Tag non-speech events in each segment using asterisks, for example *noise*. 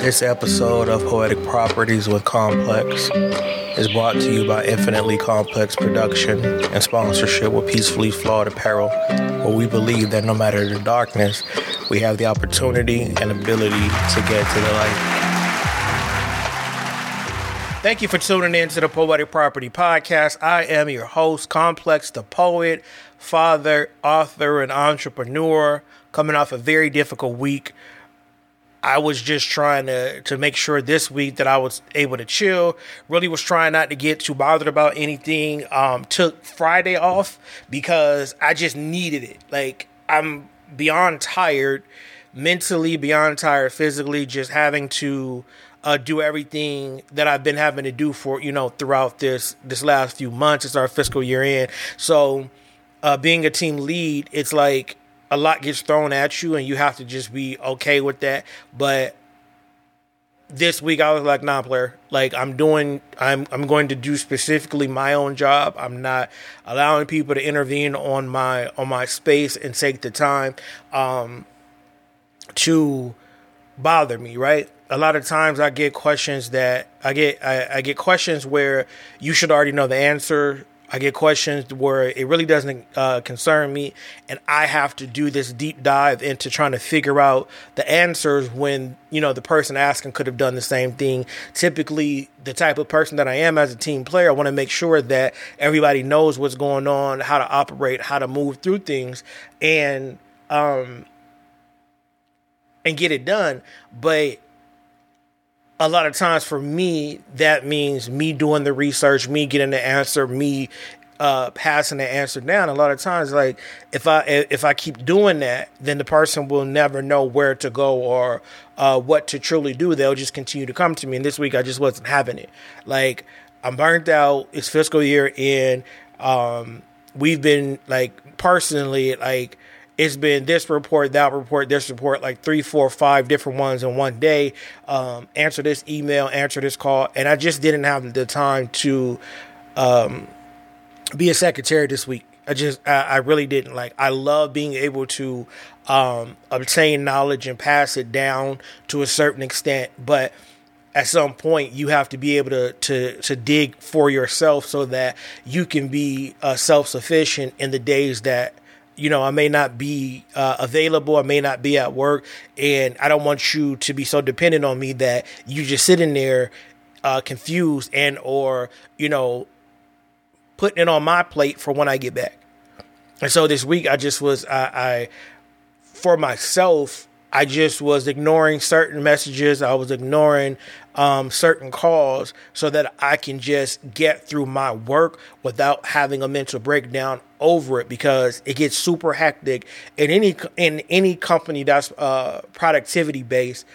This episode of Poetic Properties with Complex is brought to you by Infinitely Complex Production and sponsorship with Peacefully Flawed Apparel, where we believe that no matter the darkness, we have the opportunity and ability to get to the light. Thank you for tuning in to the Poetic Property Podcast. I am your host, Complex the Poet, father, author, and entrepreneur, coming off a very difficult week I was just trying to to make sure this week that I was able to chill. Really was trying not to get too bothered about anything. Um, took Friday off because I just needed it. Like I'm beyond tired, mentally beyond tired, physically, just having to uh, do everything that I've been having to do for you know throughout this this last few months. It's our fiscal year in, so uh, being a team lead, it's like a lot gets thrown at you and you have to just be okay with that. But this week I was like, nah, player. Like I'm doing, I'm I'm going to do specifically my own job. I'm not allowing people to intervene on my on my space and take the time um, to bother me. Right. A lot of times I get questions that I get I, I get questions where you should already know the answer I get questions where it really doesn't uh, concern me, and I have to do this deep dive into trying to figure out the answers when you know the person asking could have done the same thing. Typically, the type of person that I am as a team player, I want to make sure that everybody knows what's going on, how to operate, how to move through things, and um, and get it done. But a lot of times for me, that means me doing the research, me getting the answer, me uh, passing the answer down. A lot of times, like if I if I keep doing that, then the person will never know where to go or uh, what to truly do. They'll just continue to come to me. And this week, I just wasn't having it. Like I'm burnt out. It's fiscal year in. Um, we've been like personally like it's been this report, that report, this report, like three, four, five different ones in one day. Um, answer this email, answer this call, and I just didn't have the time to um, be a secretary this week. I just, I, I, really didn't like. I love being able to um, obtain knowledge and pass it down to a certain extent, but at some point you have to be able to to to dig for yourself so that you can be uh, self sufficient in the days that you know, I may not be uh, available, I may not be at work, and I don't want you to be so dependent on me that you just sitting there uh, confused and or you know putting it on my plate for when I get back. And so this week I just was I, I for myself I just was ignoring certain messages. I was ignoring um, certain calls so that I can just get through my work without having a mental breakdown over it because it gets super hectic in any in any company that's uh, productivity based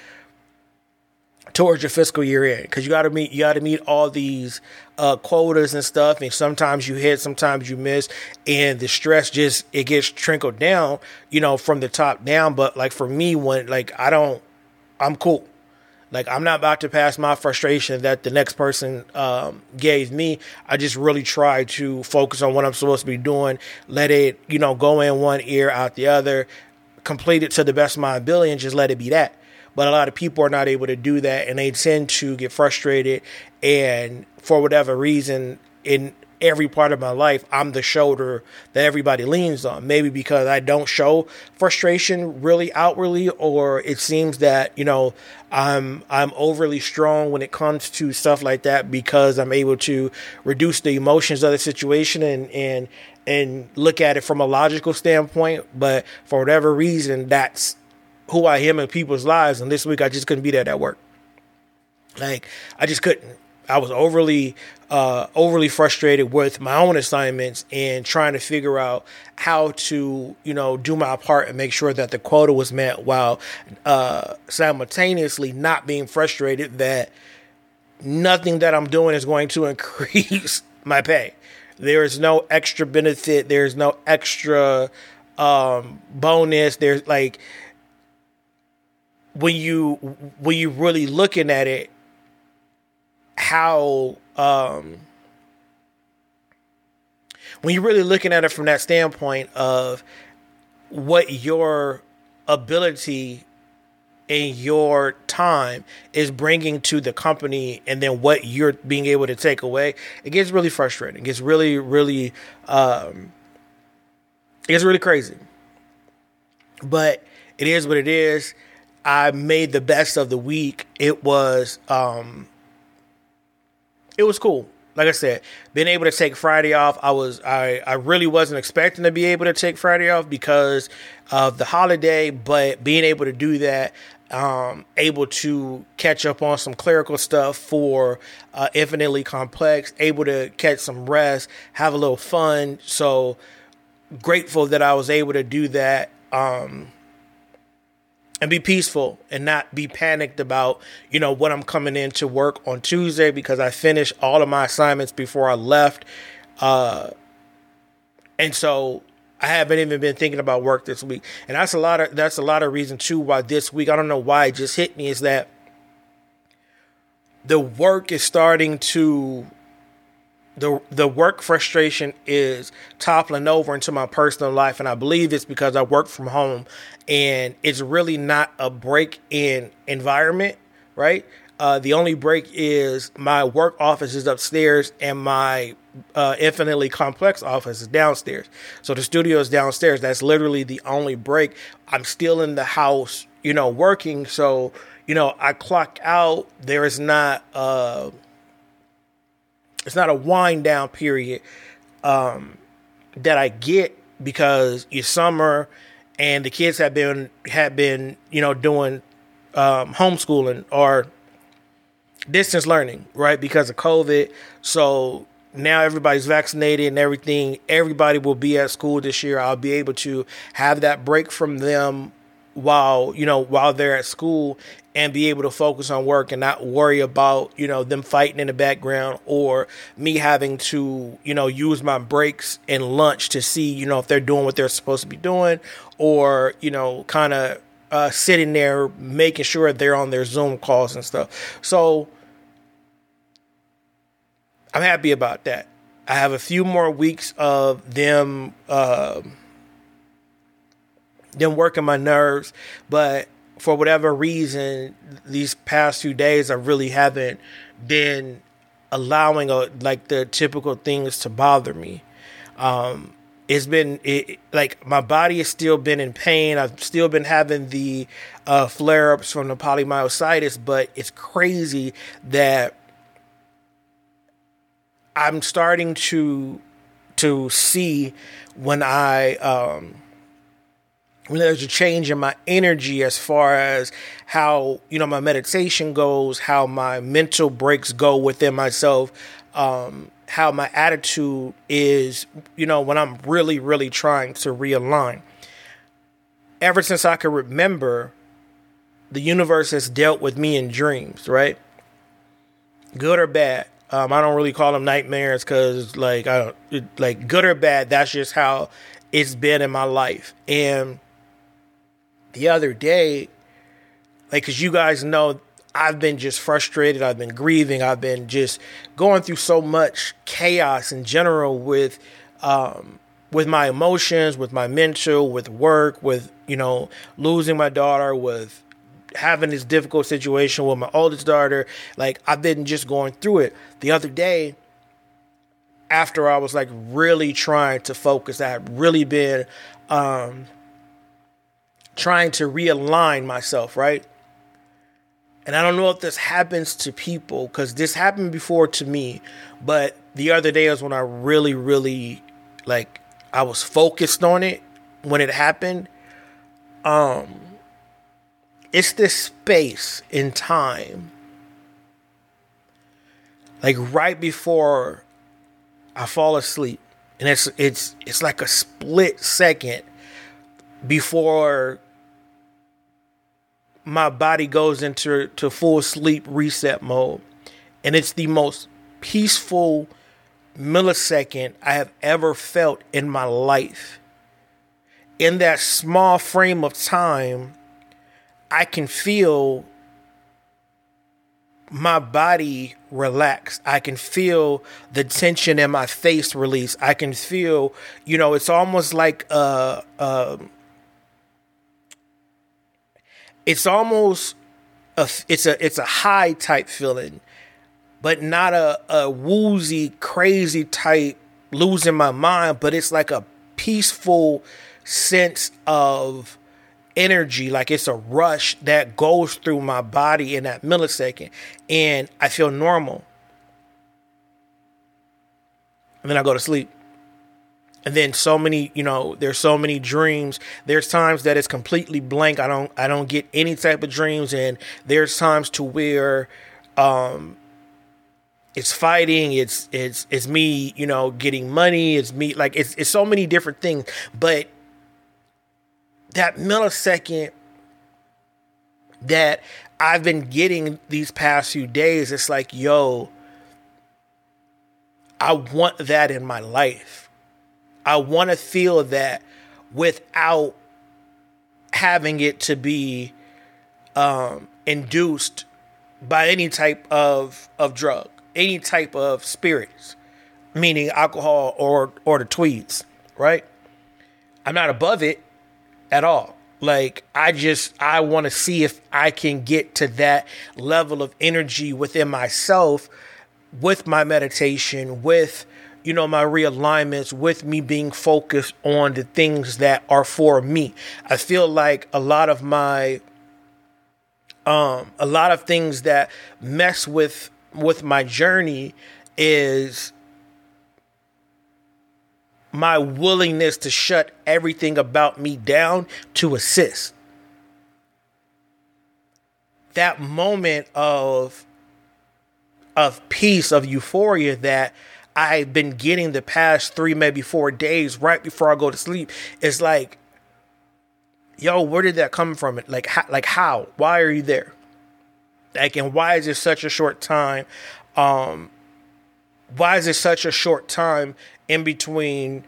towards your fiscal year end because you got to meet you got to meet all these uh, quotas and stuff and sometimes you hit sometimes you miss and the stress just it gets trickled down you know from the top down but like for me when like i don't i'm cool. Like i'm not about to pass my frustration that the next person um, gave me. I just really try to focus on what i'm supposed to be doing let it you know go in one ear out the other complete it to the best of my ability and just let it be that but a lot of people are not able to do that and they tend to get frustrated. And for whatever reason in every part of my life I'm the shoulder that everybody leans on. Maybe because I don't show frustration really outwardly or it seems that you know I'm I'm overly strong when it comes to stuff like that because I'm able to reduce the emotions of the situation and and and look at it from a logical standpoint. But for whatever reason that's who I am in people's lives. And this week I just couldn't be there at work. Like I just couldn't. I was overly uh, overly frustrated with my own assignments and trying to figure out how to you know do my part and make sure that the quota was met while uh, simultaneously not being frustrated that nothing that I'm doing is going to *laughs* increase my pay. There is no extra benefit. There's no extra um, bonus. There's like when you when you really looking at it, how um, when you're really looking at it from that standpoint of what your ability and your time is bringing to the company and then what you're being able to take away it gets really frustrating. It gets really really um it gets really crazy. But it is what it is i made the best of the week it was um it was cool like I said, being able to take Friday off, I was I, I really wasn't expecting to be able to take Friday off because of the holiday, but being able to do that, um, able to catch up on some clerical stuff for uh, infinitely complex, able to catch some rest, have a little fun. So grateful that I was able to do that. Um, and be peaceful and not be panicked about, you know, what I'm coming in to work on Tuesday because I finished all of my assignments before I left. Uh, and so I haven't even been thinking about work this week. And that's a lot of that's a lot of reason too why this week, I don't know why it just hit me is that the work is starting to the the work frustration is toppling over into my personal life and I believe it's because I work from home and it's really not a break in environment, right? Uh, the only break is my work office is upstairs and my uh, infinitely complex office is downstairs. So the studio is downstairs. That's literally the only break. I'm still in the house, you know, working. So, you know, I clock out. There is not, uh, it's not a wind down period um, that I get because it's summer and the kids have been have been you know doing um, homeschooling or distance learning right because of COVID. So now everybody's vaccinated and everything. Everybody will be at school this year. I'll be able to have that break from them while you know while they're at school and be able to focus on work and not worry about you know them fighting in the background or me having to you know use my breaks and lunch to see you know if they're doing what they're supposed to be doing or you know kind of uh, sitting there making sure they're on their zoom calls and stuff. So i'm happy about that. I have a few more weeks of them uh, them working my nerves but for whatever reason, these past few days, I really haven't been allowing a, like the typical things to bother me. Um, it's been it, like my body has still been in pain. I've still been having the uh, flare ups from the polymyositis, but it's crazy that I'm starting to to see when I um, there's a change in my energy as far as how you know my meditation goes how my mental breaks go within myself um, how my attitude is you know when i'm really really trying to realign ever since i can remember the universe has dealt with me in dreams right good or bad um, I don't really call them nightmares because, like, I don't it, like good or bad. That's just how it's been in my life, and the other day, like, because you guys know, I've been just frustrated. I've been grieving. I've been just going through so much chaos in general with, um, with my emotions, with my mental, with work, with you know losing my daughter, with having this difficult situation with my oldest daughter. Like I've been just going through it. The other day, after I was like really trying to focus, I had really been um, trying to realign myself, right? And I don't know if this happens to people because this happened before to me, but the other day was when I really, really like I was focused on it when it happened. Um, it's this space in time, like right before I fall asleep, and it's it's it's like a split second before my body goes into to full sleep reset mode. And it's the most peaceful millisecond I have ever felt in my life. In that small frame of time, I can feel my body relax. I can feel the tension in my face release. I can feel, you know, it's almost like a, a it's almost a it's a it's a high type feeling, but not a, a woozy, crazy type losing my mind, but it's like a peaceful sense of energy like it's a rush that goes through my body in that millisecond and i feel normal. And then i go to sleep and then so many you know there's so many dreams. There's times that it's completely blank. I don't i don't get any type of dreams. And there's times to where um it's fighting. It's it's it's me you know getting money. It's me like it's it's so many different things. But that millisecond that I've been getting these past few days, it's like, yo, I want that in my life. I want to feel that without having it to be um, induced by any type of of drug, any type of spirits, meaning alcohol or or the tweeds, right? I'm not above it at all. Like I just I want to see if I can get to that level of energy within myself with my meditation, with you know my realignments, with me being focused on the things that are for me. I feel like a lot of my um a lot of things that mess with with my journey is my willingness to shut everything about me down to assist. That moment of of peace, of euphoria that I've been getting the past three, maybe four days right before I go to sleep It's like, yo, where did that come from? Like, how, like how? Why are you there? Like, and why is it such a short time? Um, why is it such a short time in between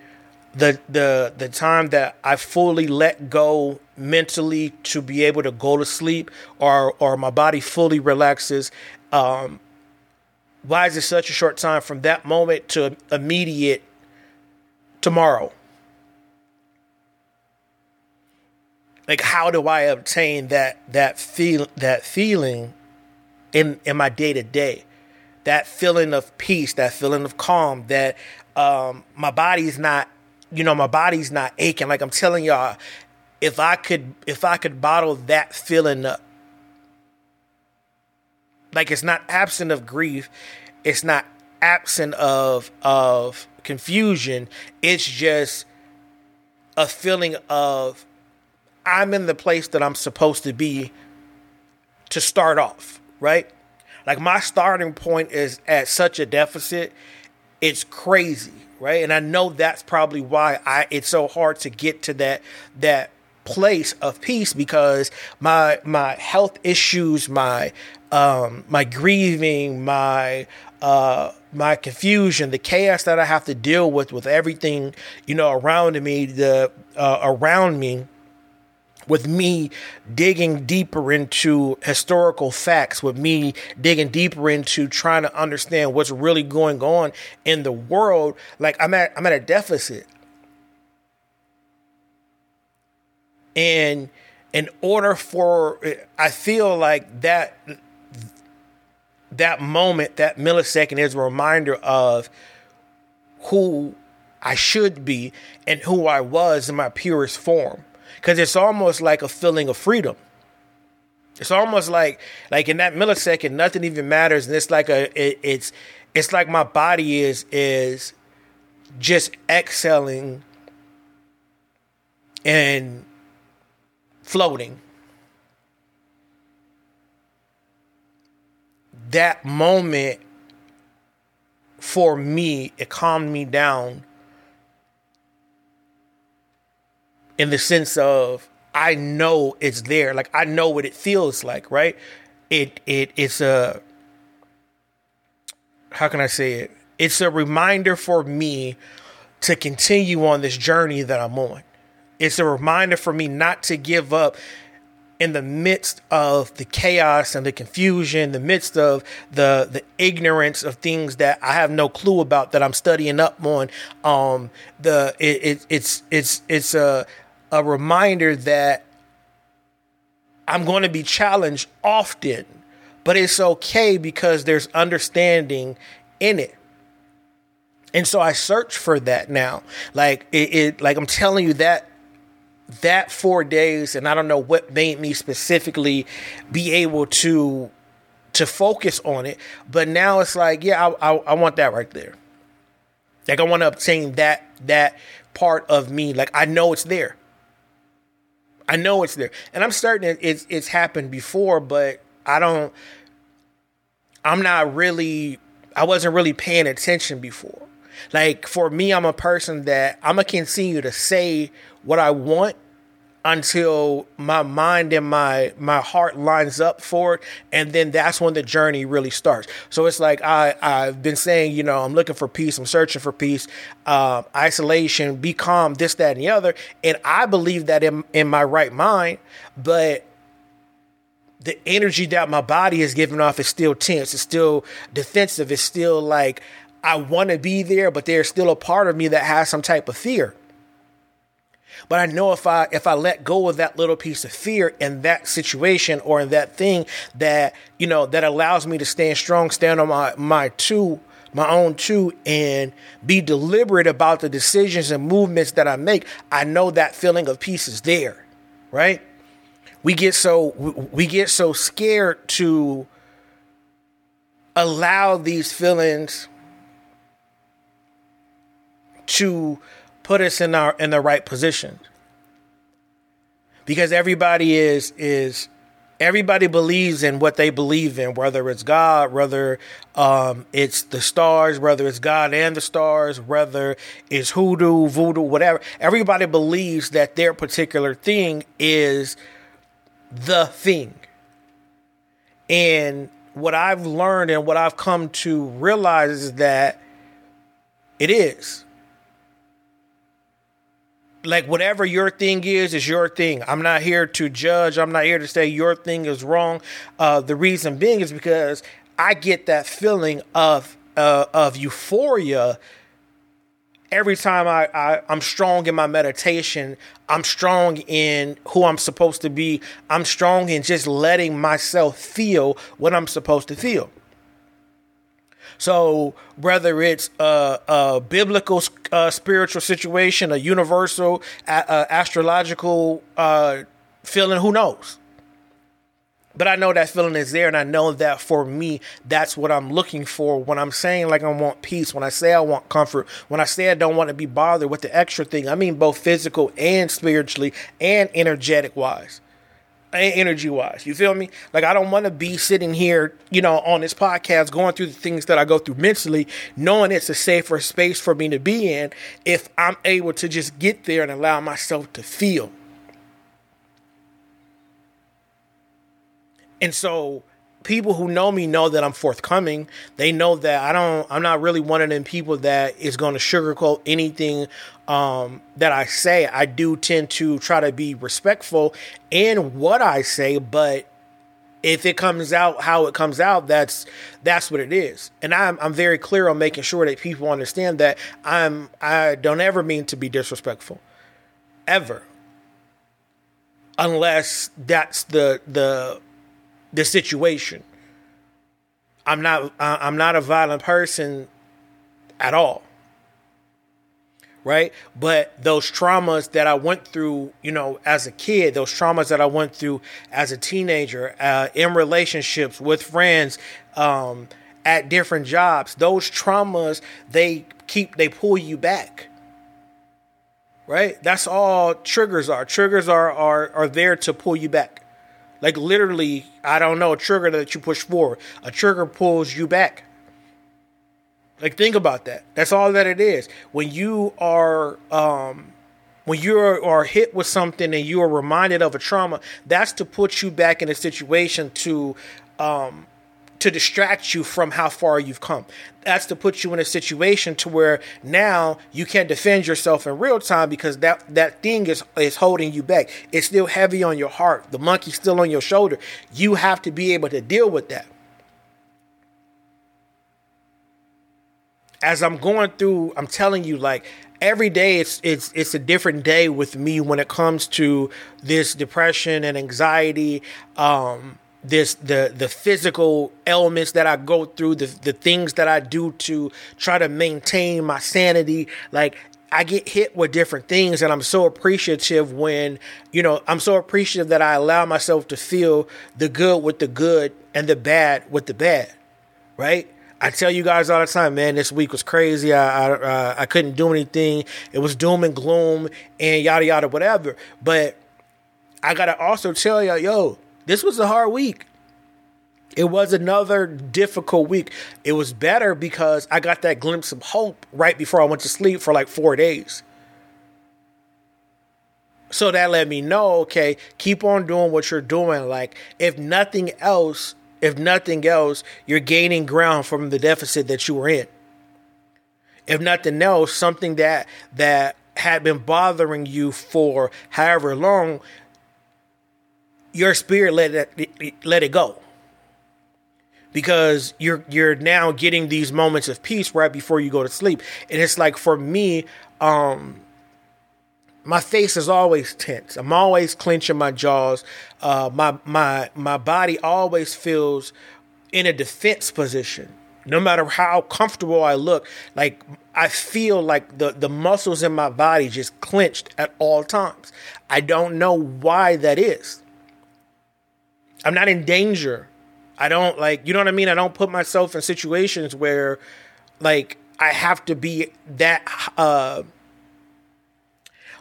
the the the time that I fully let go mentally to be able to go to sleep or or my body fully relaxes um why is it such a short time from that moment to immediate tomorrow like how do I obtain that that feel that feeling in in my day to day that feeling of peace that feeling of calm that um, my body's not, you know, my body's not aching. Like I'm telling y'all, if I could, if I could bottle that feeling up, like it's not absent of grief, it's not absent of of confusion. It's just a feeling of I'm in the place that I'm supposed to be to start off, right? Like my starting point is at such a deficit it's crazy, right? And I know that's probably why I it's so hard to get to that that place of peace because my my health issues, my um my grieving, my uh my confusion, the chaos that I have to deal with with everything, you know, around me, the uh, around me with me digging deeper into historical facts, with me digging deeper into trying to understand what's really going on in the world, like I'm at I'm at a deficit. And in order for I feel like that that moment, that millisecond is a reminder of who I should be and who I was in my purest form because it's almost like a feeling of freedom. It's almost like like in that millisecond, nothing even matters, and it's like a it, it's it's like my body is is just exhaling and floating. That moment for me, it calmed me down in the sense of I know it's there. Like I know what it feels like, right? It it it's a how can I say it? It's a reminder for me to continue on this journey that I'm on. It's a reminder for me not to give up in the midst of the chaos and the confusion, the midst of the the ignorance of things that I have no clue about that I'm studying up on. Um, the it, it it's it's it's a a reminder that I'm going to be challenged often, but it's okay because there's understanding in it. And so I search for that now. Like it, it like I'm telling you that that four days, and I don't know what made me specifically be able to to focus on it. But now it's like, yeah, I, I, I want that right there. Like I want to obtain that that part of me. Like I know it's there. I know it's there, and I'm. To, it's it's happened before, but I don't. I'm not really. I wasn't really paying attention before. Like for me, I'm a person that I'm gonna continue to say what I want until my mind and my my heart lines up for it and then that's when the journey really starts. So it's like i i've been saying you know i'm looking for peace i'm searching for peace uh, isolation be calm this that and the other and i believe that in in my right mind but the energy that my body is giving off is still tense it's still defensive it's still like i want to be there but there's still a part of me that has some type of fear but I know if I if I let go of that little piece of fear in that situation or in that thing that you know that allows me to stand strong, stand on my my two my own two and be deliberate about the decisions and movements that I make, I know that feeling of peace is there, right? We get so we get so scared to allow these feelings to put us in our in the right position. Because everybody is is everybody believes in what they believe in, whether it's God, whether um, it's the stars, whether it's God and the stars, whether it's hoodoo, voodoo, whatever. Everybody believes that their particular thing is the thing. And what I've learned and what I've come to realize is that it is like whatever your thing is is your thing. I'm not here to judge. I'm not here to say your thing is wrong. Uh, the reason being is because i get that feeling of uh, of euphoria every time I, I i'm strong in my meditation. I'm strong in who i'm supposed to be. I'm strong in just letting myself feel what i'm supposed to feel so whether it's a, a biblical uh, spiritual situation, a universal uh, astrological uh, feeling, who knows? But I know that feeling is there, and I know that for me, that's what I'm looking for when I'm saying like I want peace, when I say I want comfort, when I say I don't want to be bothered with the extra thing. I mean both physical and spiritually and energetic wise energy wise. You feel me? Like I don't want to be sitting here, you know, on this podcast going through the things that I go through mentally, knowing it's a safer space for me to be in if I'm able to just get there and allow myself to feel. And so people who know me know that I'm forthcoming. They know that I don't. I'm not really one of them people that is going to sugarcoat anything um, that I say. I do tend to try to be respectful in what I say, but if it comes out how it comes out, that's that's what it is. And I'm I'm very clear on making sure that people understand that I'm I don't ever mean to be disrespectful, ever, unless that's the the the situation. I'm not I'm not a violent person at all. Right? But those traumas that I went through, you know, as a kid, those traumas that I went through as a teenager, uh, in relationships with friends, um, at different jobs, those traumas they keep they pull you back. Right? That's all triggers are. Triggers are are are there to pull you back. Like literally, I don't know, a trigger that you push forward. A trigger pulls you back. Like think about that. That's all that it is. When you are um when you are hit with something and you are reminded of a trauma, that's to put you back in a situation to um to distract you from how far you've come. That's to put you in a situation to where now you can't defend yourself in real time because that that thing is is holding you back. It's still heavy on your heart. The monkey's still on your shoulder. You have to be able to deal with that. as I'm going through, I'm telling you, like every day it's it's it's a different day with me when it comes to this depression and anxiety um this the the physical elements that I go through the the things that I do to try to maintain my sanity like I get hit with different things and I'm so appreciative when you know I'm so appreciative that I allow myself to feel the good with the good and the bad with the bad right I tell you guys all the time, man. This week was crazy. I I, uh, I couldn't do anything. It was doom and gloom and yada yada whatever. But I gotta also tell y'all, yo, this was a hard week. It was another difficult week. It was better because I got that glimpse of hope right before I went to sleep for like four days. So that let me know, okay, keep on doing what you're doing. Like, if nothing else, if nothing else, you're gaining ground from the deficit that you were in. If nothing else, something that that had been bothering you for however long, your spirit let it let it go. Because you're you're now getting these moments of peace right before you go to sleep. And it's like for me, um, my face is always tense. I'm always clenching my jaws. Uh, my my my body always feels in a defense position. No matter how comfortable I look, like I feel like the the muscles in my body just clenched at all times. I don't know why that is. I'm not in danger. I don't like, you know what I mean? I don't put myself in situations where like I have to be that uh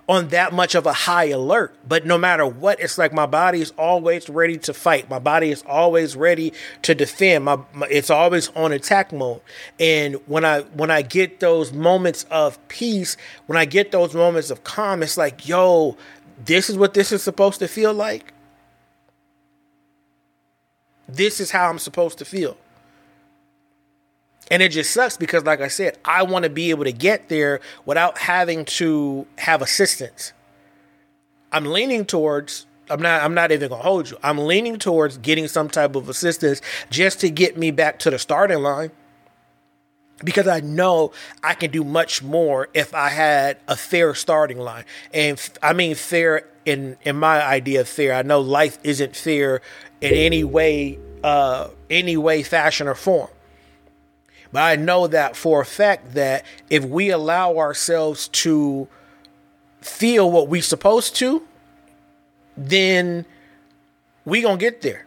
on that much of a high alert. But no matter what, it's like my body is always ready to fight. My body is always ready to defend. My, my, it's always on attack mode. And when I when I get those moments of peace, when I get those moments of calm, it's like, yo, this is what this is supposed to feel like. This is how I'm supposed to feel. And it just sucks because, like I said, I want to be able to get there without having to have assistance. I'm leaning towards. I'm not. I'm not even gonna hold you. I'm leaning towards getting some type of assistance just to get me back to the starting line. Because I know I can do much more if I had a fair starting line, and I mean fair in in my idea of fair. I know life isn't fair in any way, uh, any way, fashion, or form. But I know that for a fact that if we allow ourselves to feel what we're supposed to, then we gonna get there.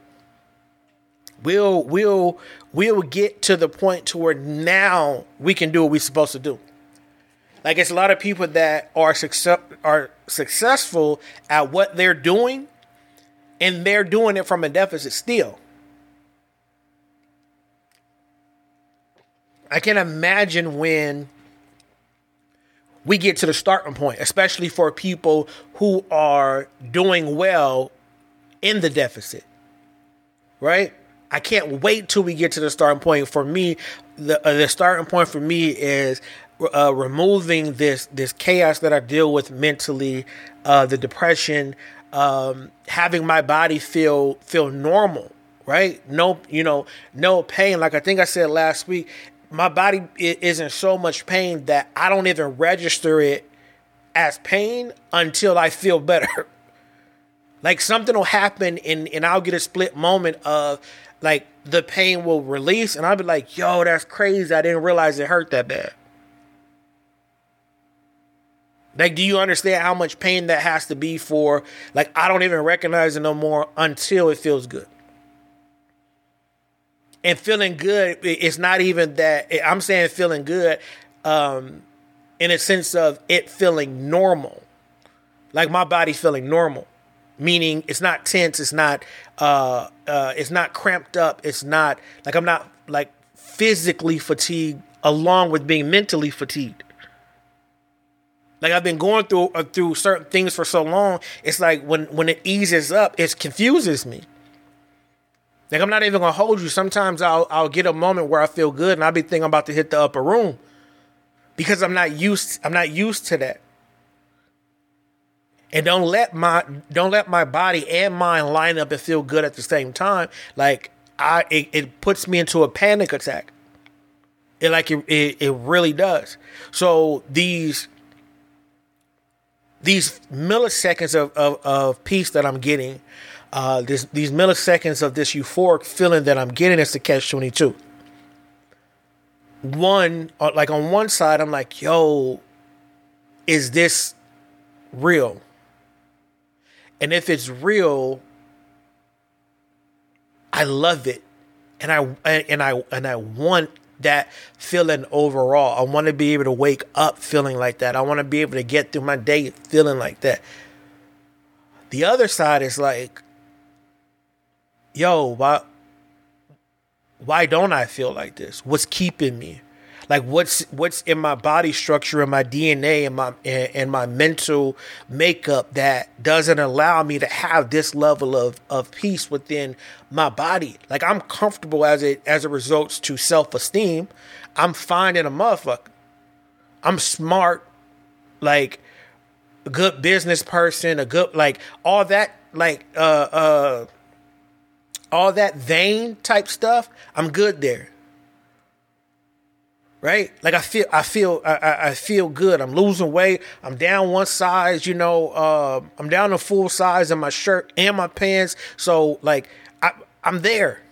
We'll we'll we'll get to the point to where now we can do what we're supposed to do. Like it's a lot of people that are success are successful at what they're doing, and they're doing it from a deficit still. I can imagine when we get to the starting point, especially for people who are doing well in the deficit, right? I can't wait till we get to the starting point. For me, the uh, the starting point for me is uh, removing this this chaos that I deal with mentally, uh, the depression, um, having my body feel feel normal, right? No, you know, no pain. Like I think I said last week, my body is in so much pain that I don't even register it as pain until I feel better. *laughs* like something will happen and, and I'll get a split moment of like the pain will release and I'll be like, yo, that's crazy. I didn't realize it hurt that bad. Like, do you understand how much pain that has to be for? Like, I don't even recognize it no more until it feels good and feeling good it's not even that i'm saying feeling good um, in a sense of it feeling normal like my body feeling normal meaning it's not tense it's not uh, uh, it's not cramped up it's not like i'm not like physically fatigued along with being mentally fatigued like I've been going through uh, through certain things for so long, it's like when when it eases up, it confuses me. Like I'm not even gonna hold you. Sometimes I'll I'll get a moment where I feel good and I'll be thinking I'm about to hit the upper room. Because I'm not used I'm not used to that. And don't let my don't let my body and mind line up and feel good at the same time. Like I it, it puts me into a panic attack. It like it, it, it really does. So these these milliseconds of, of, of peace that I'm getting, uh, this, these milliseconds of this euphoric feeling that I'm getting is the catch 22. One, uh, like on one side, I'm like, yo, is this real? And if it's real, I love it. And I and I and I want that feeling overall. I want to be able to wake up feeling like that. I want to be able to get through my day feeling like that. The other side is like, yo, why why don't I feel like this? What's keeping me? Like what's what's in my body structure and my DNA and my and, my mental makeup that doesn't allow me to have this level of of peace within my body. Like I'm comfortable as it as it results to self esteem. I'm fine in a motherfucker. I'm smart, like a good business person, a good like all that like uh uh all that vain type stuff. I'm good there right? Like I feel, I feel, I, I feel good. I'm losing weight. I'm down one size. You know, uh, I'm down to full size in my shirt and my pants. So like, I, I'm there.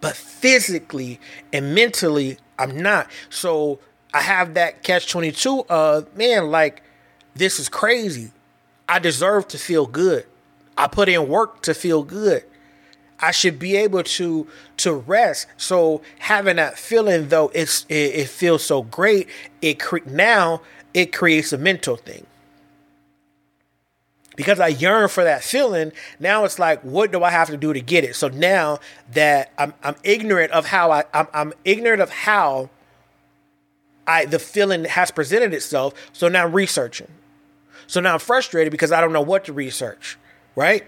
But physically and mentally, I'm not. So I have that catch twenty two. Uh, man, like this is crazy. I deserve to feel good. I put in work to feel good. I should be able to to rest. So having that feeling though, it's it, it feels so great. It cre- now it creates a mental thing because I yearn for that feeling. Now it's like, what do I have to do to get it? So now that I'm I'm ignorant of how I I'm, I'm ignorant of how I the feeling has presented itself. So now I'm researching. So now I'm frustrated because I don't know what to research. Right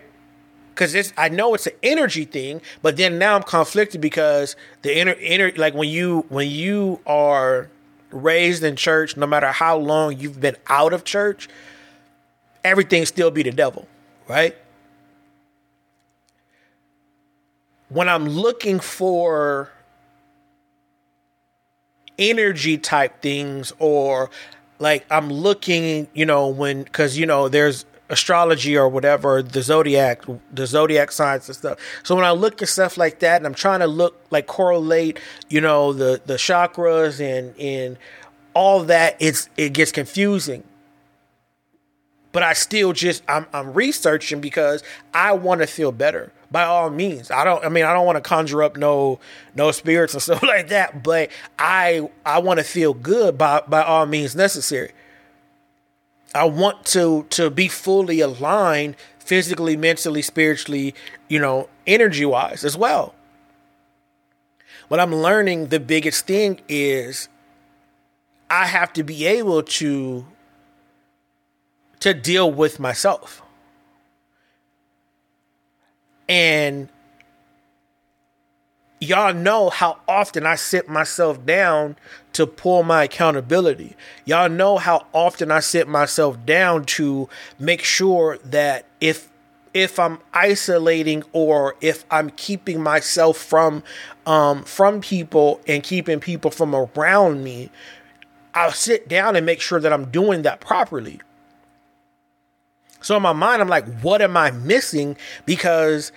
because it's I know it's an energy thing, but then now I'm conflicted because the inner inner like when you when you are raised in church, no matter how long you've been out of church, everything still be the devil, right? When I'm looking for energy type things or like I'm looking, you know, when cuz you know there's astrology or whatever, the zodiac, the zodiac signs and stuff. So when I look at stuff like that, and I'm trying to look like correlate, you know, the the chakras and and all that, it's it gets confusing. But I still just I'm I'm researching because I want to feel better. By all means, I don't. I mean, I don't want to conjure up no no spirits and *laughs* stuff like that. But I I want to feel good by by all means necessary. I want to to be fully aligned physically, mentally, spiritually, you know, energy wise as well. What I'm learning the biggest thing is I have to be able to to deal with myself. And y'all know how often I sit myself down to pull my accountability. Y'all know how often I sit myself down to make sure that if if I'm isolating or if I'm keeping myself from um, from people and keeping people from around me, I'll sit down and make sure that I'm doing that properly. So in my mind, I'm like, what am I missing? Because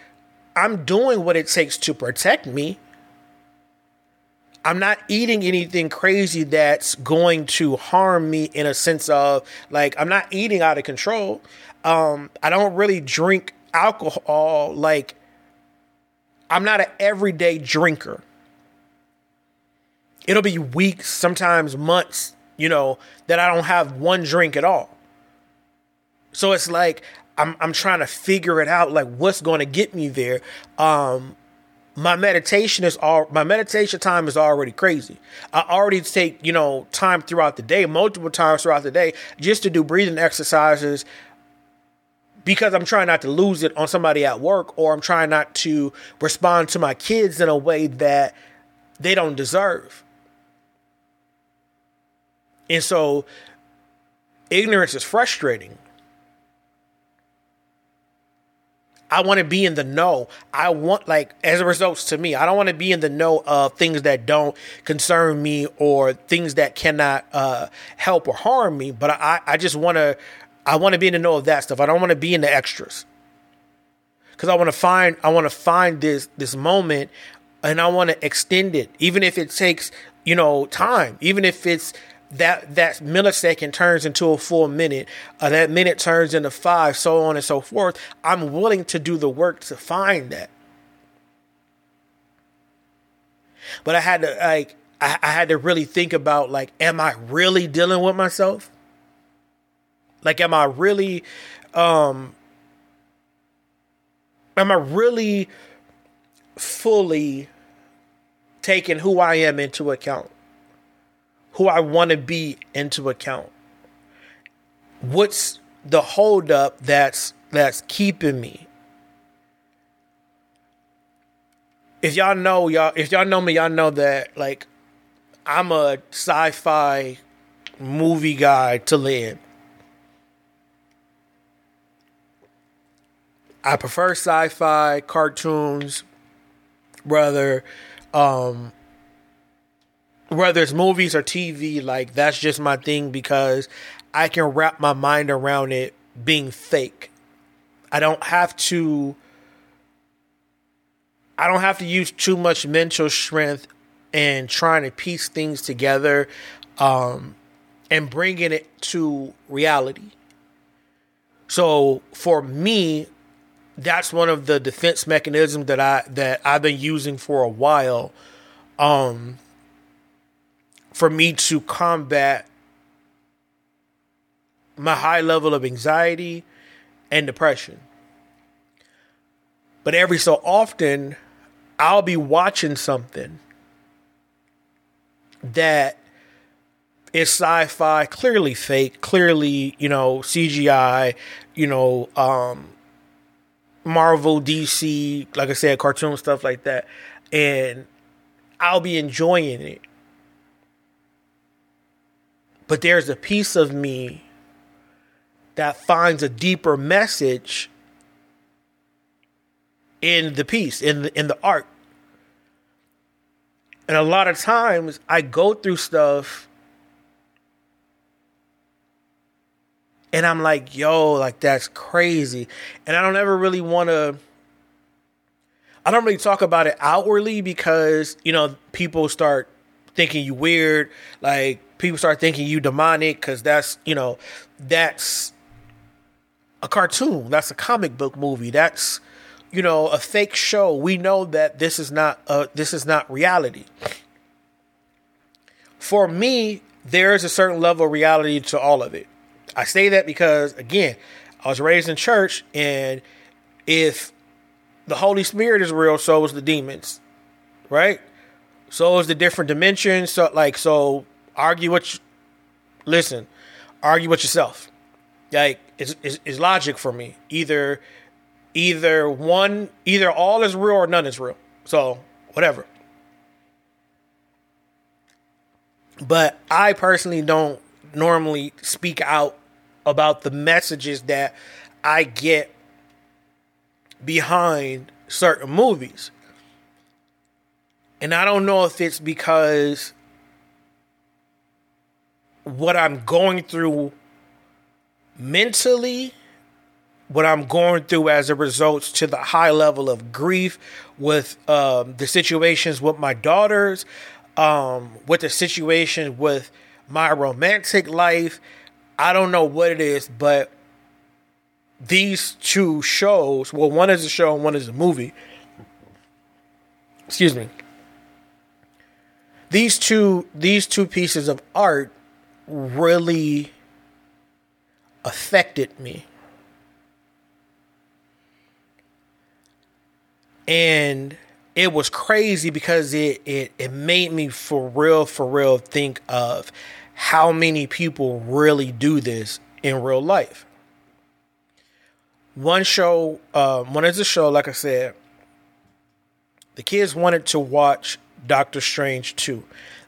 I'm doing what it takes to protect me. I'm not eating anything crazy that's going to harm me in a sense of like I'm not eating out of control. Um, I don't really drink alcohol like I'm not an everyday drinker. It'll be weeks, sometimes months, you know, that I don't have one drink at all. So it's like I'm I'm trying to figure it out, like what's going to get me there. Um, my meditation is all my meditation time is already crazy. I already take, you know, time throughout the day, multiple times throughout the day, just to do breathing exercises because I'm trying not to lose it on somebody at work or I'm trying not to respond to my kids in a way that they don't deserve. And so ignorance is frustrating I want to be in the know. I want like as a result to me, I don't want to be in the know of things that don't concern me or things that cannot uh, help or harm me. But I, I just want to, I want to be in the know of that stuff. I don't want to be in the extras because I want to find, I want to find this this moment, and I want to extend it, even if it takes you know time, even if it's that that millisecond turns into a full minute, uh, that minute turns into five, so on and so forth. I'm willing to do the work to find that. But I had to like I, I had to really think about like, am I really dealing with myself? Like, am I really um am I really fully taking who I am into account? Who I want to be into account. What's the holdup that's that's keeping me? If y'all know y'all if y'all know me, y'all know that like I'm a sci-fi movie guy to live. I prefer sci-fi cartoons, rather um, whether it's movies or TV, like that's just my thing because I can wrap my mind around it being fake. I don't have to I don't have to use too much mental strength and trying to piece things together um, and bringing it to reality. So for me, that's one of the defense mechanisms that I that I've been using for a while. Um, for me to combat my high level of anxiety and depression. But every so often, I'll be watching something that is sci-fi, clearly fake, clearly, you know, CGI, you know, um, Marvel, DC, like I said, cartoon stuff like that. And I'll be enjoying it but there's a piece of me that finds a deeper message in the piece, in the, in the art. And a lot of times I go through stuff and I'm like, yo, like that's crazy. And I don't ever really want to I don't really talk about it outwardly because, you know, people start thinking you weird, like people start thinking you demonic because that's you know that's a cartoon that's a comic book movie that's you know a fake show. We know that this is not uh this is not reality. For me there is a certain level of reality to all of it. I say that because again i was raised in church and if the holy spirit is real so is the demons right? So is the different dimensions so like so argue what you, listen, argue with yourself. Like it's, it's, it's logic for me. Either either one either all is real or none is real. So whatever. But I personally don't normally speak out about the messages that I get behind certain movies. And I don't know if it's because what I'm going through mentally, what I'm going through as a result to the high level of grief with um, the situations with my daughters, um, with the situation with my romantic life. I don't know what it is, but these two shows well, one is a show and one is a movie. Excuse me. These two these two pieces of art really affected me. And it was crazy because it, it it made me for real for real think of how many people really do this in real life. One show, um, one is a show, like I said, the kids wanted to watch Doctor Strange 2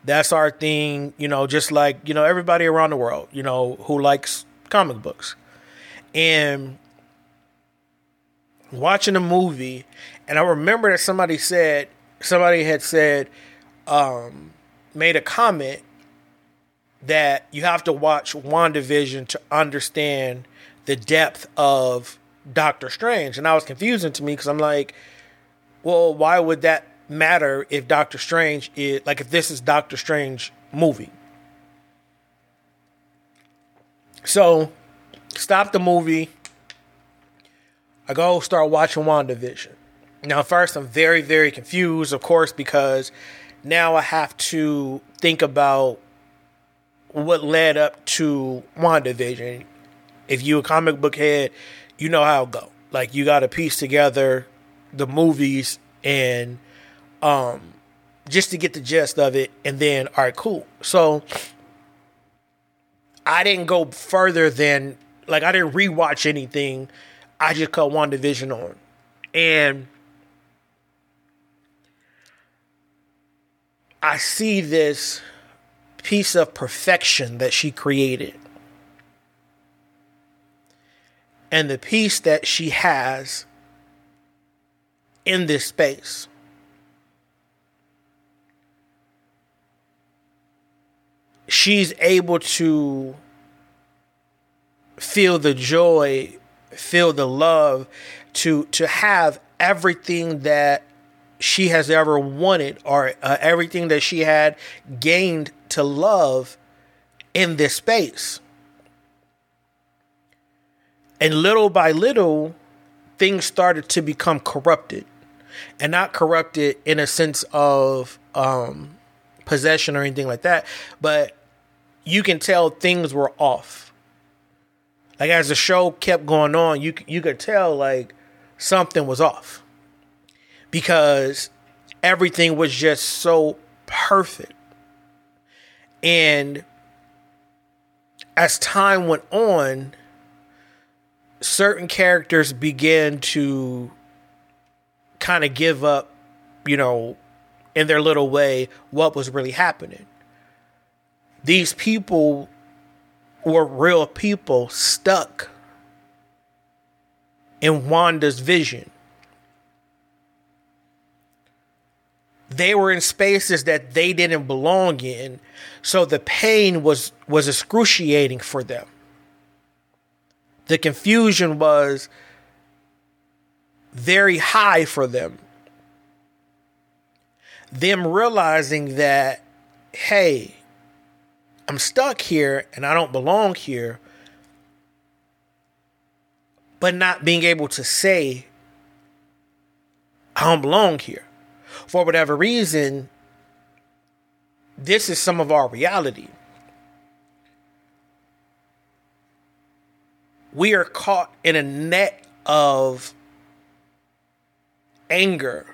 that's our thing, you know, just like, you know, everybody around the world, you know, who likes comic books. And watching a movie, and I remember that somebody said somebody had said um, made a comment that you have to watch WandaVision to understand the depth of Doctor Strange, and that was confusing to me because I'm like, well, why would that matter if Doctor Strange is like if this is Doctor Strange movie? So, stop the movie. I go start watching WandaVision. Now, first, I'm very, very confused, of course, because now I have to think about what led up to WandaVision. If you a comic book head, you know how it go. Like you got to piece together the movies and um just to get the gist of it, and then all right, cool. So I didn't go further than like I didn't rewatch anything. I just cut WandaVision on. And I see this piece of perfection that she created. And the peace that she has in this space. She's able to feel the joy, feel the love, to to have everything that she has ever wanted or uh, everything that she had gained to love in this space. And little by little, things started to become corrupted. And not corrupted in a sense of um, possession or anything like that, but you can tell things were off. Like as the show kept going on, you you could tell like something was off because everything was just so perfect. And as time went on, certain characters began to kind of give up, you know, in their little way, what was really happening these people were real people stuck in Wanda's vision. They were in spaces that they didn't belong in, so the pain was was excruciating for them. The confusion was very high for them. Them realizing that hey, I'm stuck here and I don't belong here, but not being able to say, I don't belong here. For whatever reason, this is some of our reality. We are caught in a net of anger.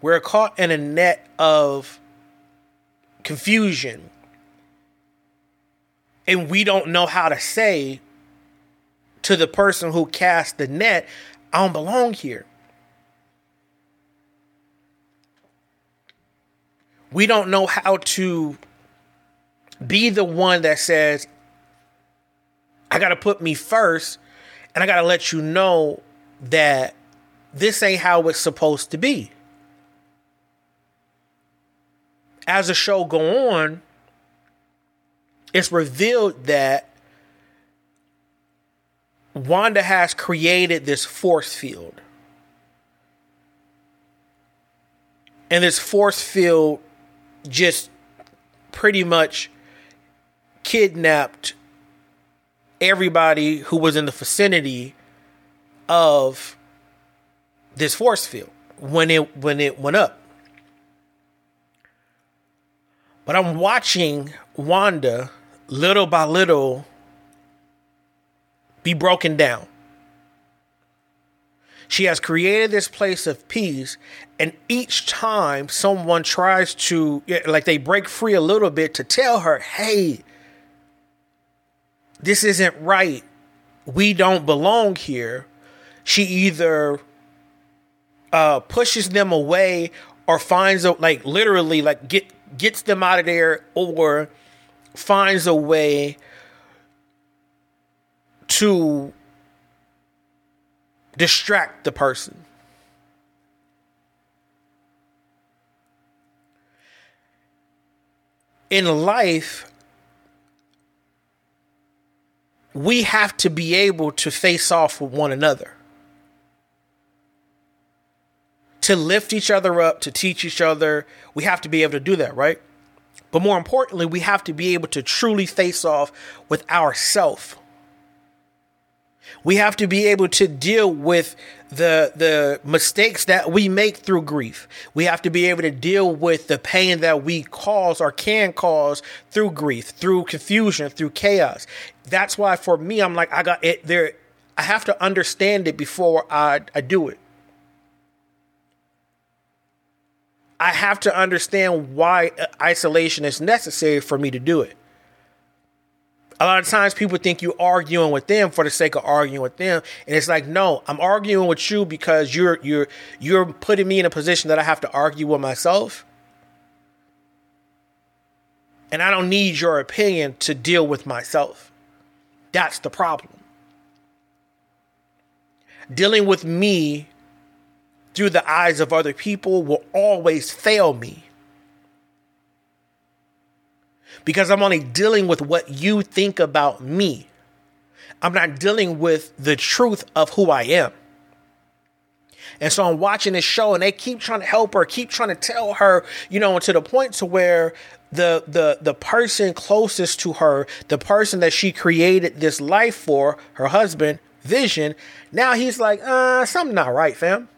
We're caught in a net of confusion and we don't know how to say to the person who cast the net, I don't belong here. We don't know how to be the one that says, I got to put me first and I got to let you know that this ain't how it's supposed to be. As the show go on, it's revealed that Wanda has created this force field. And this force field just pretty much kidnapped everybody who was in the vicinity of this force field when it when it went up. But I'm watching Wanda little by little be broken down. She has created this place of peace, and each time someone tries to, like, they break free a little bit to tell her, hey, this isn't right. We don't belong here. She either uh, pushes them away or finds a, like, literally, like, get gets them out of there or finds a way to distract the person. In life, we have to be able to face off with one another. To lift each other up, to teach each other, we have to be able to do that, right? But more importantly, we have to be able to truly face off with ourself. We have to be able to deal with the the mistakes that we make through grief. We have to be able to deal with the pain that we cause or can cause through grief, through confusion, through chaos. That's why for me I'm like I got it there I have to understand it before I, I do it. I have to understand why uh, isolation is necessary for me to do it. A lot of times people think you're arguing with them for the sake of arguing with them. And it's like, no, I'm arguing with you because you're you're you're putting me in a position that I have to argue with myself. And I don't need your opinion to deal with myself. That's the problem. Dealing with me through the eyes of other people will always fail me. Because I'm only dealing with what you think about me. I'm not dealing with the truth of who I am. And so I'm watching this show and they keep trying to help her, keep trying to tell her, you know, to the point to where the the the person closest to her, the person that she created this life for, her husband, Vision, now he's like, uh, something not right, fam.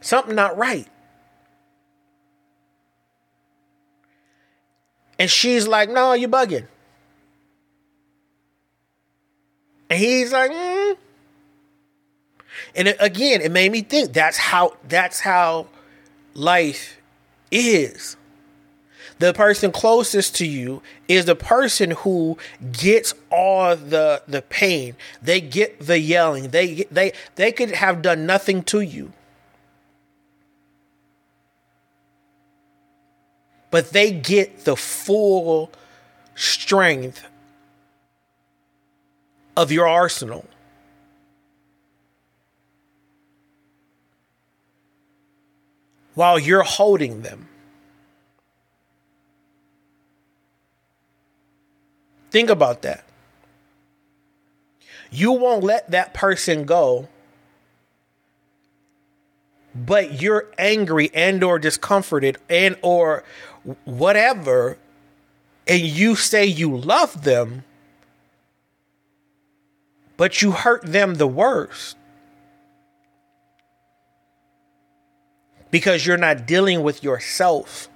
Something not right. And she's like, no, you're bugging. And he's like, mm. and again, it made me think that's how that's how life is. The person closest to you is the person who gets all the the pain. They get the yelling. They they they could have done nothing to you. But they get the full strength of your arsenal. While you're holding them. Think about that. You won't let that person go but you're angry and or discomforted and or whatever and you say you love them but you hurt them the worst. Because you're not dealing with yourself.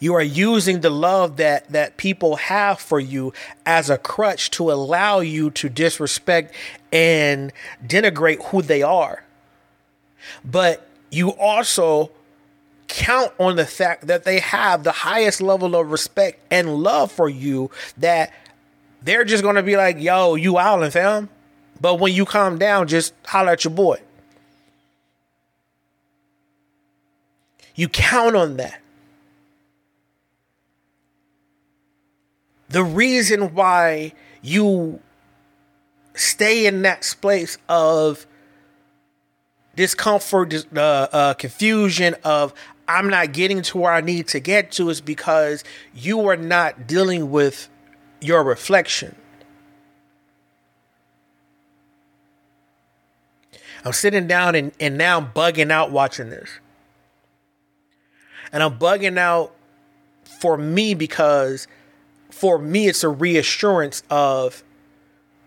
You are using the love that that people have for you as a crutch to allow you to disrespect and denigrate who they are but you also count on the fact that they have the highest level of respect and love for you that they're just to be like, yo, you owling, fam. But when you calm down, just holler at your boy. You count on that. The reason why you stay in that space of discomfort, uh, uh, confusion of I'm not getting to where I need to get to is because you are not dealing with your reflection. I'm sitting down and, and now I'm bugging out watching this. And I'm bugging out for me because for me, it's a reassurance of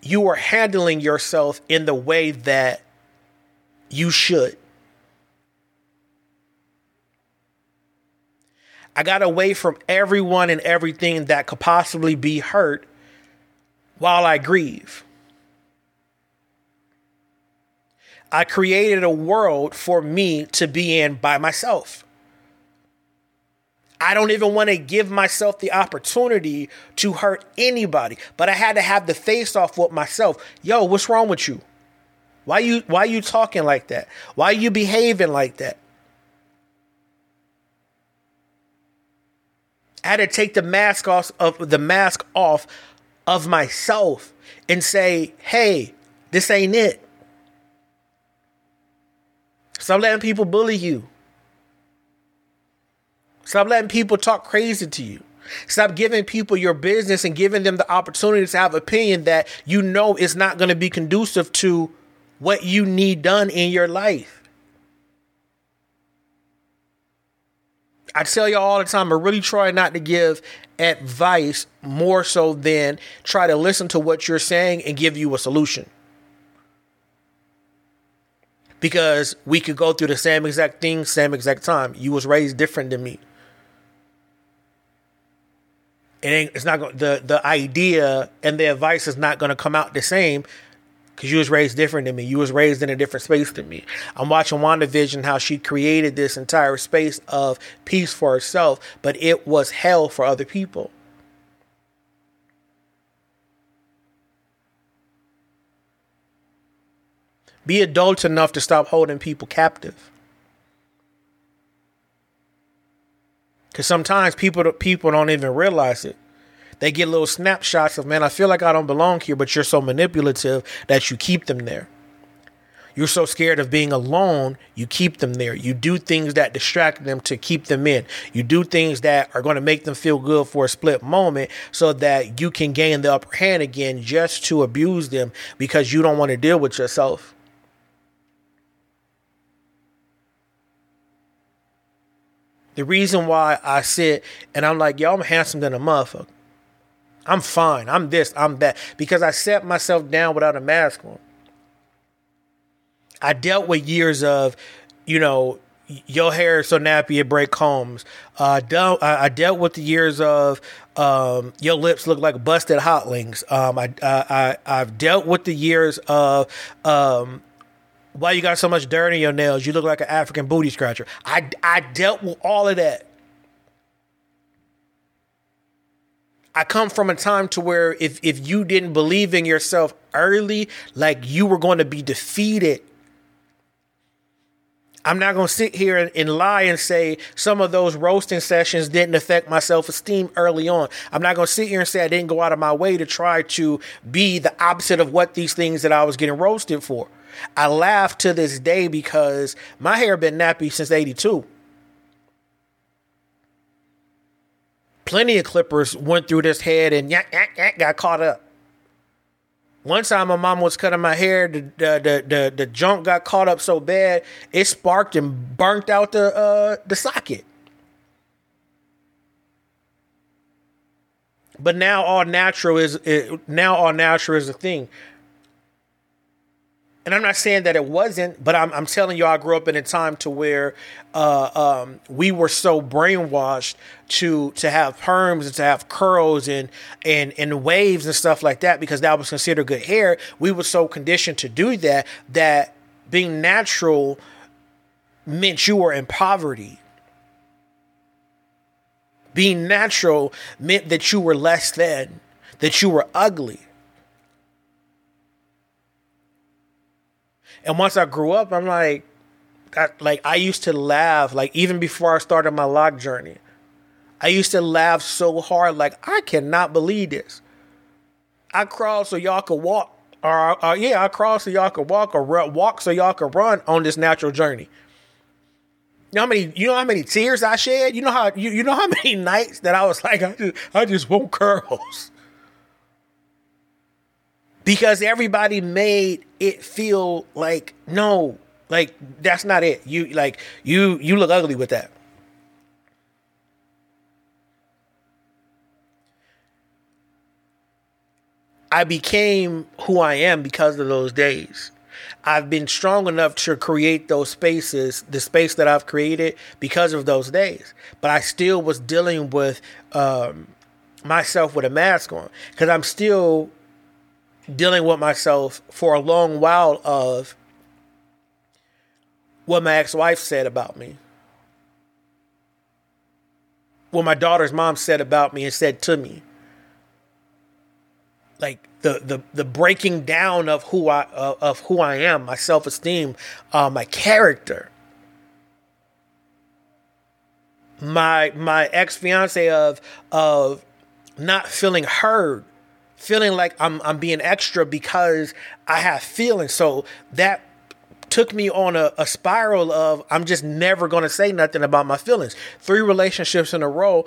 you are handling yourself in the way that you should. I got away from everyone and everything that could possibly be hurt while I grieve. I created a world for me to be in by myself. I don't even want to give myself the opportunity to hurt anybody, but I had to have the face off with myself. Yo, what's wrong with you? Why you why you talking like that? Why you behaving like that? I had to take the mask off of the mask off of myself and say, hey, this ain't it. Stop letting people bully you. Stop letting people talk crazy to you. Stop giving people your business and giving them the opportunity to have opinion that you know is not going to be conducive to what you need done in your life. I tell you all the time, I really try not to give advice more so than try to listen to what you're saying and give you a solution. Because we could go through the same exact thing, same exact time. You was raised different than me. It ain't, it's not the the idea and the advice is not going to come out the same because you was raised different than me. You was raised in a different space than me. I'm watching WandaVision how she created this entire space of peace for herself, but it was hell for other people. Be adult enough to stop holding people captive. Because sometimes people people don't even realize it. They get little snapshots of, man, I feel like I don't belong here, but you're so manipulative that you keep them there. You're so scared of being alone, you keep them there. You do things that distract them to keep them in. You do things that are going to make them feel good for a split moment so that you can gain the upper hand again just to abuse them because you don't want to deal with yourself. The reason why I sit and I'm like, yo, I'm handsome than a motherfucker. I'm fine. I'm this. I'm that. Because I set myself down without a mask on. I dealt with years of, you know, your hair is so nappy it break combs. Uh, dealt, I, I, dealt with the years of um, your lips look like busted hot links. Um, I, I, I, have dealt with the years of um, why you got so much dirt in your nails. You look like an African booty scratcher. I, I dealt with all of that. I come from a time to where if if you didn't believe in yourself early, like you were going to be defeated. I'm not going to sit here and, and, lie and say some of those roasting sessions didn't affect my self esteem early on. I'm not going to sit here and say I didn't go out of my way to try to be the opposite of what these things that I was getting roasted for. I laugh to this day because my hair been nappy since 82. Plenty of clippers went through this head and yak, yak, yak, got caught up. One time, my mom was cutting my hair. The, the the the, junk got caught up so bad it sparked and burnt out the uh, the socket. But now all natural is it, now all natural is a thing and I'm not saying that it wasn't, but I'm, I'm telling you, I grew up in a time to where uh, um, we were so brainwashed to to have perms and to have curls and and and waves and stuff like that because that was considered good hair. We were so conditioned to do that that being natural meant you were in poverty. Being natural meant that you were less than, that you were ugly. And once I grew up, I'm like, I, like I used to laugh, like even before I started my lock journey. I used to laugh so hard, like I cannot believe this. I crawl so y'all could walk, or, or yeah, I crawl so y'all could walk, or walk so y'all could run on this natural journey. You know how many? You know how many tears I shed? You know how you, you know how *laughs* many nights that I was like, I just I just want curls because everybody made it feel like no like that's not it you like you you look ugly with that I became who I am because of those days. I've been strong enough to create those spaces, the space that I've created because of those days. But I still was dealing with um, myself with a mask on because I'm still dealing with myself for a long while of what my ex-wife said about me. What my daughter's mom said about me and said to me. Like the the the breaking down of who I uh, of who I am, my self-esteem, uh, my character. My my ex-fiance of of not feeling heard feeling like I'm I'm being extra because I have feelings. So that took me on a, a spiral of I'm just never gonna say nothing about my feelings. Three relationships in a row,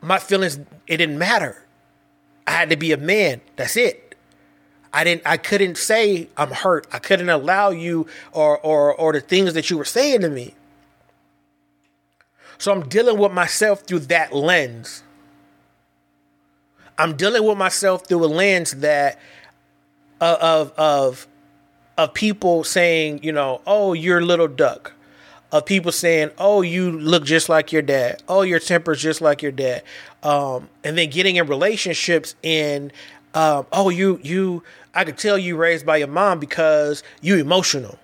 my feelings it didn't matter. I had to be a man. That's it. I didn't I couldn't say I'm hurt. I couldn't allow you or or or the things that you were saying to me. So I'm dealing with myself through that lens. I'm dealing with myself through a lens that uh, of of of people saying, you know, oh, you're a little duck. Of people saying, oh, you look just like your dad. Oh, your temper's just like your dad. Um, and then getting in relationships in, um, oh, you you I could tell you raised by your mom because you emotional.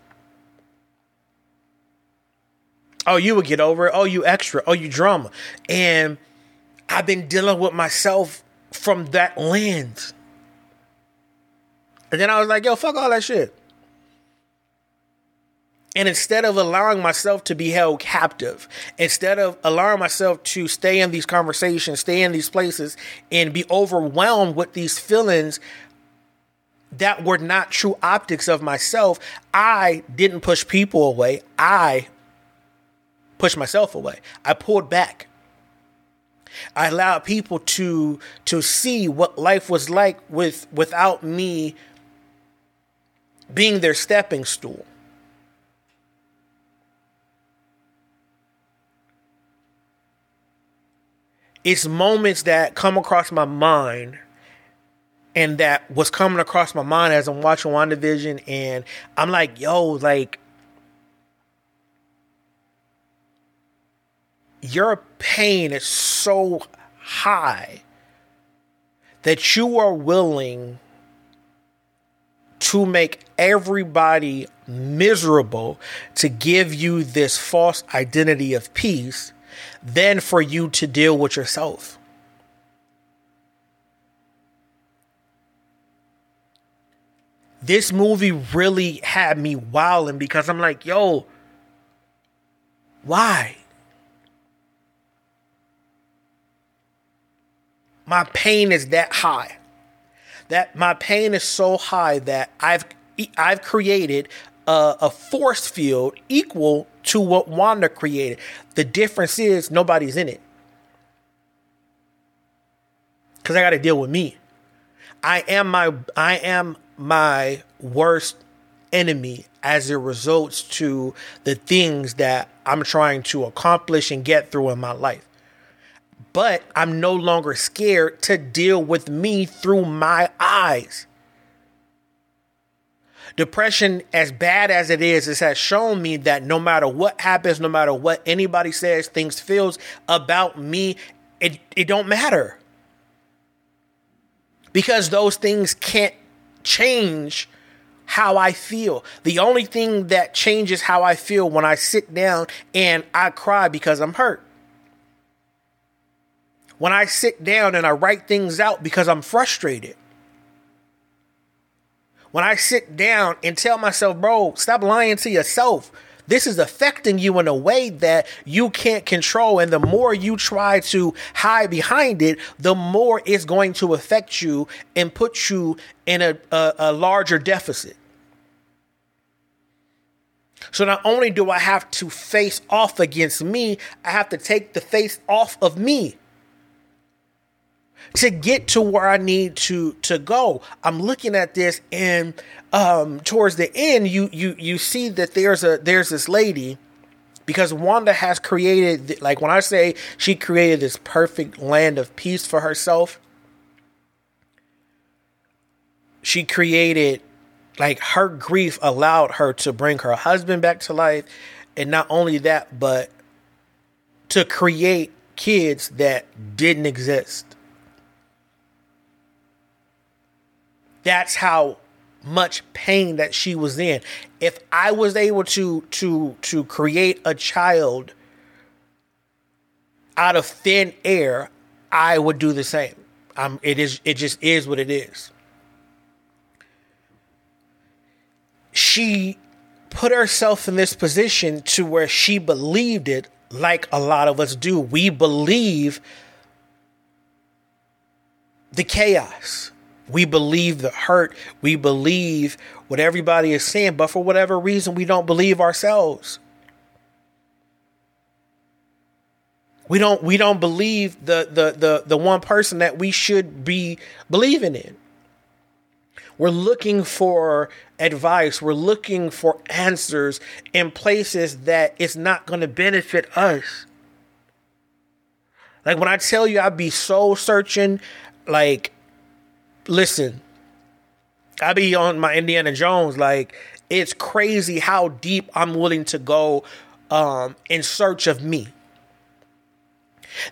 Oh, you would get over it. Oh, you extra. Oh, you drama. And I've been dealing with myself from that lens. And then I was like, yo, fuck all that shit. And instead of allowing myself to be held captive, instead of allowing myself to stay in these conversations, stay in these places, and be overwhelmed with these feelings that were not true optics of myself, I didn't push people away. I pushed myself away. I pulled back. I allowed people to to see what life was like with without me being their stepping stool. It's moments that come across my mind and that was coming across my mind as I'm watching WandaVision and I'm like, yo, like your pain is so high that you are willing to make everybody miserable to give you this false identity of peace than for you to deal with yourself. This movie really had me wilding because I'm like, yo, why? My pain is that high. That my pain is so high that I've I've created a, a force field equal to what Wanda created. The difference is nobody's in it. Cuz I got to deal with me. I am my I am my worst enemy as it results to the things that I'm trying to accomplish and get through in my life but I'm no longer scared to deal with me through my eyes. Depression, as bad as it is, it has shown me that no matter what happens, no matter what anybody says, things feels about me, it, it don't matter. Because those things can't change how I feel. The only thing that changes how I feel when I sit down and I cry because I'm hurt when I sit down and I write things out because I'm frustrated. When I sit down and tell myself, bro, stop lying to yourself. This is affecting you in a way that you can't control. And the more you try to hide behind it, the more it's going to affect you and put you in a, a, a larger deficit. So not only do I have to face off against me, I have to take the face off of me to get to where I need to to go. I'm looking at this and um towards the end you you you see that there's a there's this lady because Wanda has created like when I say she created this perfect land of peace for herself she created like her grief allowed her to bring her husband back to life and not only that but to create kids that didn't exist that's how much pain that she was in. If I was able to to to create a child out of thin air, I would do the same. Um, it is it just is what it is. She put herself in this position to where she believed it like a lot of us do. We believe the chaos. We believe the hurt. We believe what everybody is saying, but for whatever reason, we don't believe ourselves. We don't we don't believe the the the the one person that we should be believing in. We're looking for advice. We're looking for answers in places that it's not going to benefit us. Like when I tell you I'd be soul searching, like, listen, I be on my Indiana Jones. Like, it's crazy how deep I'm willing to go um, in search of me.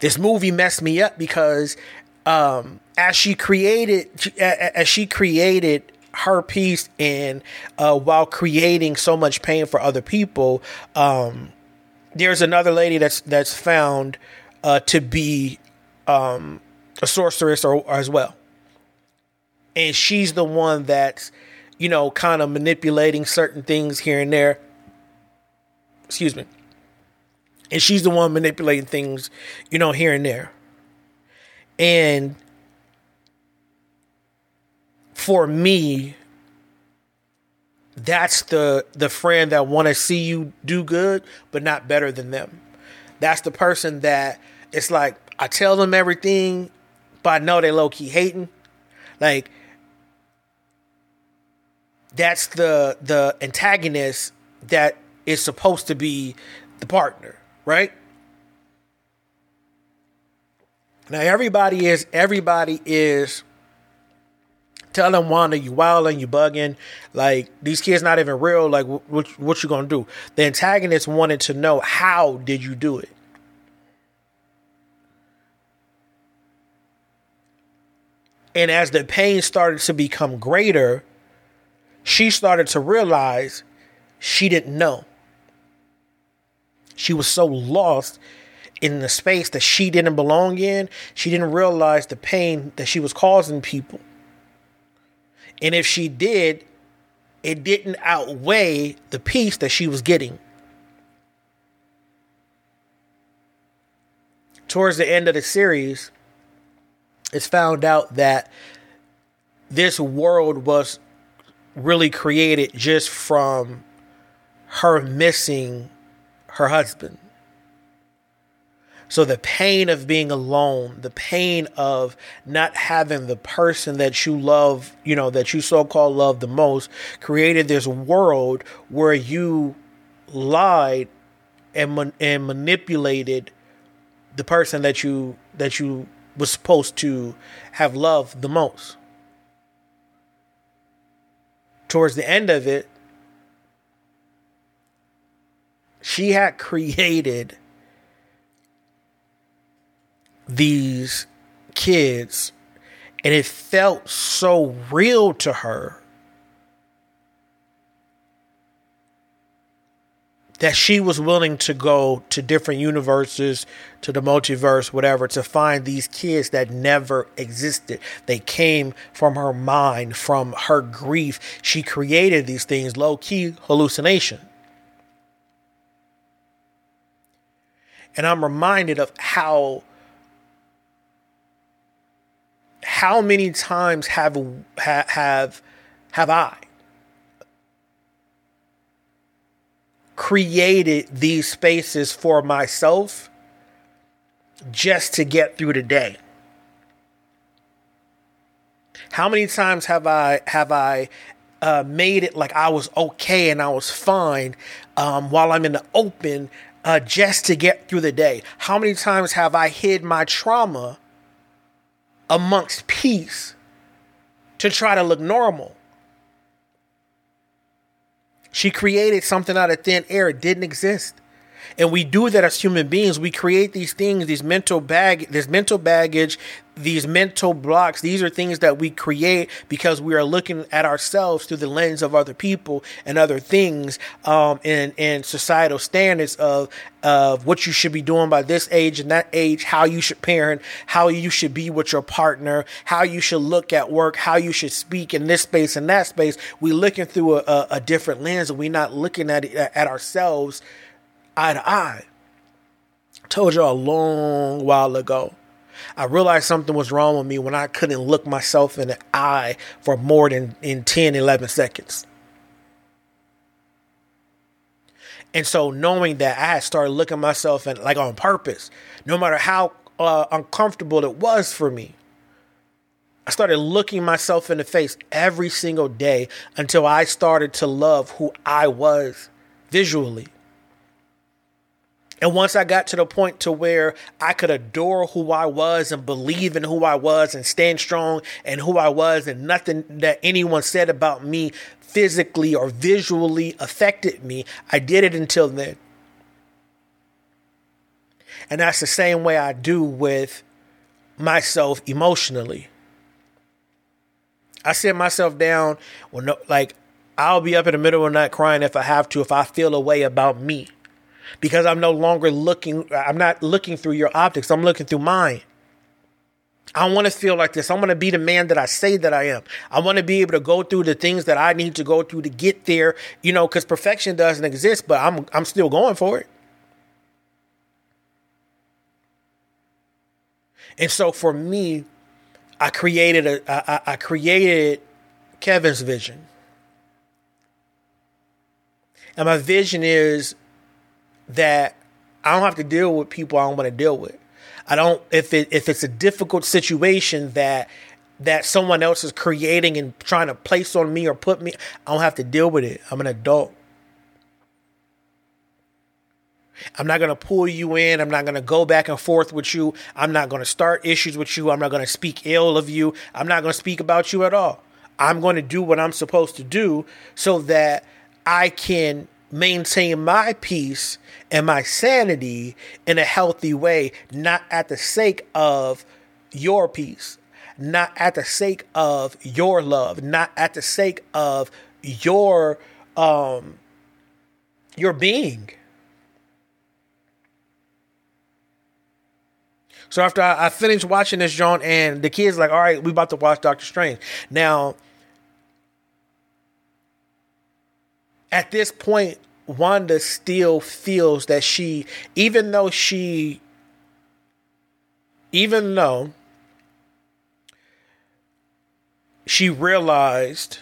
This movie messed me up because um, as she created, as she created her peace and uh, while creating so much pain for other people, um, there's another lady that's that's found uh, to be um, a sorceress or, or as well, and she's the one that's you know kind of manipulating certain things here and there. Excuse me. And she's the one manipulating things, you know, here and there. And for me, that's the the friend that want to see you do good, but not better than them. That's the person that it's like I tell them everything, but I know they low key hating. Like that's the the antagonist that is supposed to be the partner, right? Now everybody is everybody is telling Wanda you wilding, you bugging, like these kids not even real. Like what what you gonna do? The antagonist wanted to know how did you do it. And as the pain started to become greater, she started to realize she didn't know. She was so lost in the space that she didn't belong in. She didn't realize the pain that she was causing people. And if she did, it didn't outweigh the peace that she was getting. Towards the end of the series, it's found out that this world was really created just from her missing her husband. So the pain of being alone, the pain of not having the person that you love, you know, that you so-called love the most, created this world where you lied and and manipulated the person that you that you was supposed to have loved the most. Towards the end of it, she had created these kids and it felt so real to her that she was willing to go to different universes, to the multiverse, whatever, to find these kids that never existed. They came from her mind, from her grief. She created these things, low key hallucination. And I'm reminded of how how many times have have have I created these spaces for myself just to get through the day? How many times have I have I uh, made it like I was okay and I was fine um, while I'm in the open uh, just to get through the day? How many times have I hid my trauma amongst peace to try to look normal. She created something out of thin air. It didn't exist. And we do that as human beings. We create these things, these mental bag, this mental baggage, these mental blocks. These are things that we create because we are looking at ourselves through the lens of other people and other things, um, and and societal standards of of what you should be doing by this age and that age, how you should parent, how you should be with your partner, how you should look at work, how you should speak in this space and that space. We're looking through a, a, a different lens, and we're not looking at it, at ourselves eye to eye. Told you a long while ago I realized something was wrong with me when I couldn't look myself in the eye for more than in 10, 11 seconds. And so knowing that I had started looking myself in like on purpose, no matter how uh, uncomfortable it was for me. I started looking myself in the face every single day until I started to love who I was visually. And once I got to the point to where I could adore who I was and believe in who I was and stand strong and who I was and nothing that anyone said about me physically or visually affected me, I did it until then. And that's the same way I do with myself emotionally. I sit myself down when like I'll be up in the middle of the night crying if I have to, if I feel a way about me because I'm no longer looking, I'm not looking through your optics, I'm looking through mine. I want to feel like this. I want to be the man that I say that I am. I want to be able to go through the things that I need to go through to get there, you know, because perfection doesn't exist, but I'm I'm still going for it. And so for me, I created a I, I created Kevin's vision. And my vision is that I don't have to deal with people I don't want to deal with. I don't if it if it's a difficult situation that that someone else is creating and trying to place on me or put me, I don't have to deal with it. I'm an adult. I'm not going to pull you in. I'm not going to go back and forth with you. I'm not going to start issues with you. I'm not going to speak ill of you. I'm not going to speak about you at all. I'm going to do what I'm supposed to do so that I can maintain my peace and my sanity in a healthy way, not at the sake of your peace, not at the sake of your love, not at the sake of your um your being. So after I, I finished watching this John and the kids like, all right, we about to watch Doctor Strange. Now at this point, Wanda still feels that she, even though she, even though she realized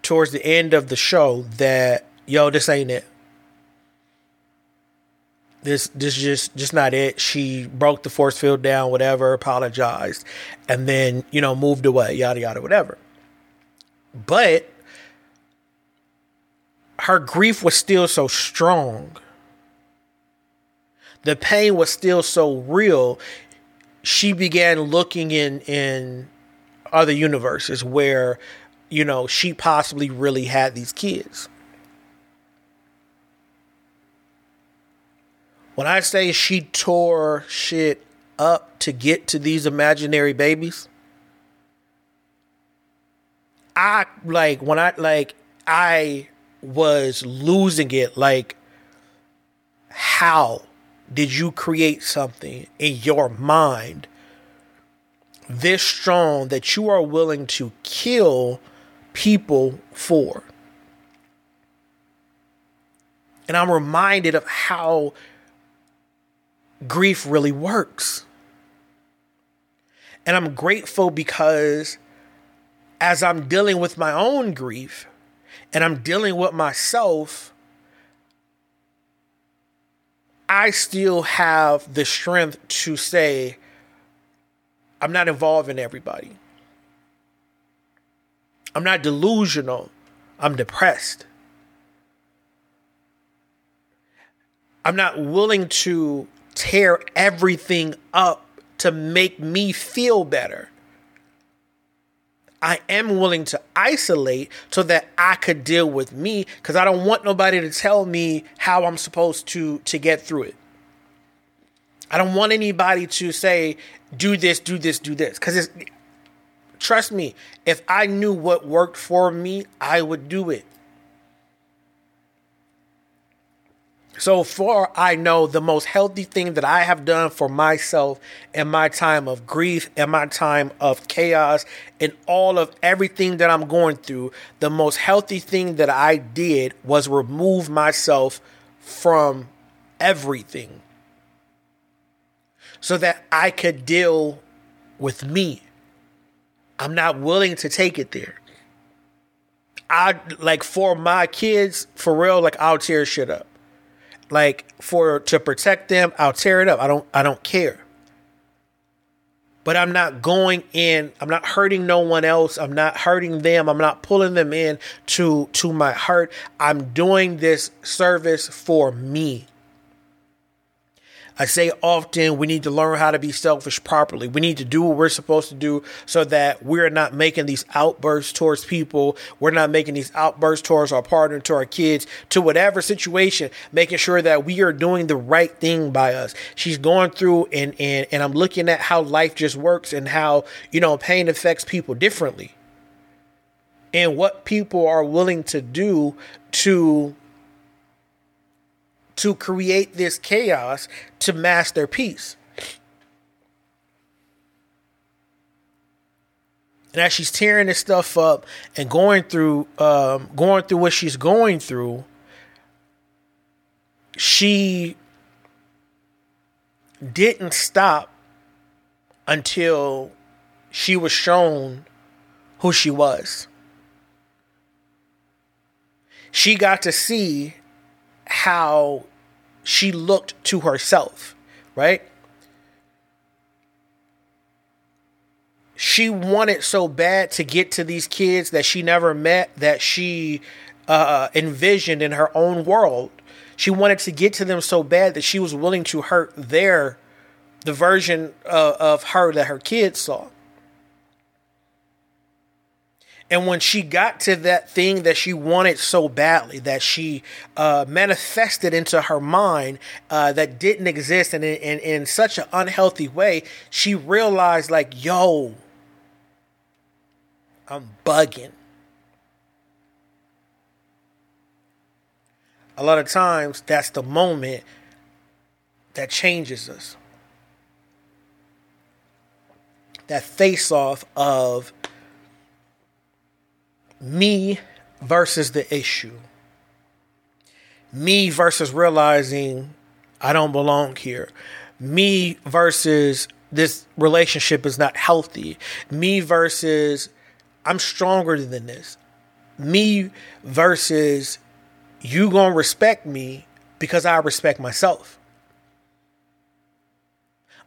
towards the end of the show that, yo, this ain't it. This this just just not it. She broke the force field down, whatever, apologized, and then, you know, moved away, yada yada, whatever. But her grief was still so strong. The pain was still so real. She began looking in in other universes where, you know, she possibly really had these kids. When I say she tore shit up to get to these imaginary babies, I like when I like I was losing it. Like, how did you create something in your mind this strong that you are willing to kill people for? And I'm reminded of how grief really works. And I'm grateful because as I'm dealing with my own grief, and I'm dealing with myself, I still have the strength to say, I'm not involving everybody. I'm not delusional. I'm depressed. I'm not willing to tear everything up to make me feel better. I am willing to isolate so that I could deal with me because I don't want nobody to tell me how I'm supposed to to get through it. I don't want anybody to say do this, do this, do this cuz it's trust me, if I knew what worked for me, I would do it. So far, I know the most healthy thing that I have done for myself in my time of grief, in my time of chaos, in all of everything that I'm going through, the most healthy thing that I did was remove myself from everything so that I could deal with me. I'm not willing to take it there. I like for my kids, for real, like I'll tear shit up. Like for to protect them, I'll tear it up. I don't I don't care. But I'm not going in, I'm not hurting no one else. I'm not hurting them. I'm not pulling them in to to my hurt. I'm doing this service for me. I say often we need to learn how to be selfish properly. We need to do what we're supposed to do so that we're not making these outbursts towards people. We're not making these outbursts towards our partner, to our kids, to whatever situation, making sure that we are doing the right thing by us. She's going through and, and, and I'm looking at how life just works and how, you know, pain affects people differently and what people are willing to do to to create this chaos to mask their peace. And as she's tearing this stuff up and going through um, going through what she's going through, she didn't stop until she was shown who she was. She got to see how she looked to herself, right? She wanted so bad to get to these kids that she never met that she uh, envisioned in her own world. She wanted to get to them so bad that she was willing to hurt their the version uh, of her that her kids saw. And when she got to that thing that she wanted so badly, that she uh, manifested into her mind uh, that didn't exist and in, such an unhealthy way, she realized, like, yo, I'm bugging. A lot of times, that's the moment that changes us. That face off of me versus the issue. Me versus realizing I don't belong here. Me versus this relationship is not healthy. Me versus I'm stronger than this. Me versus you to respect me because I respect myself.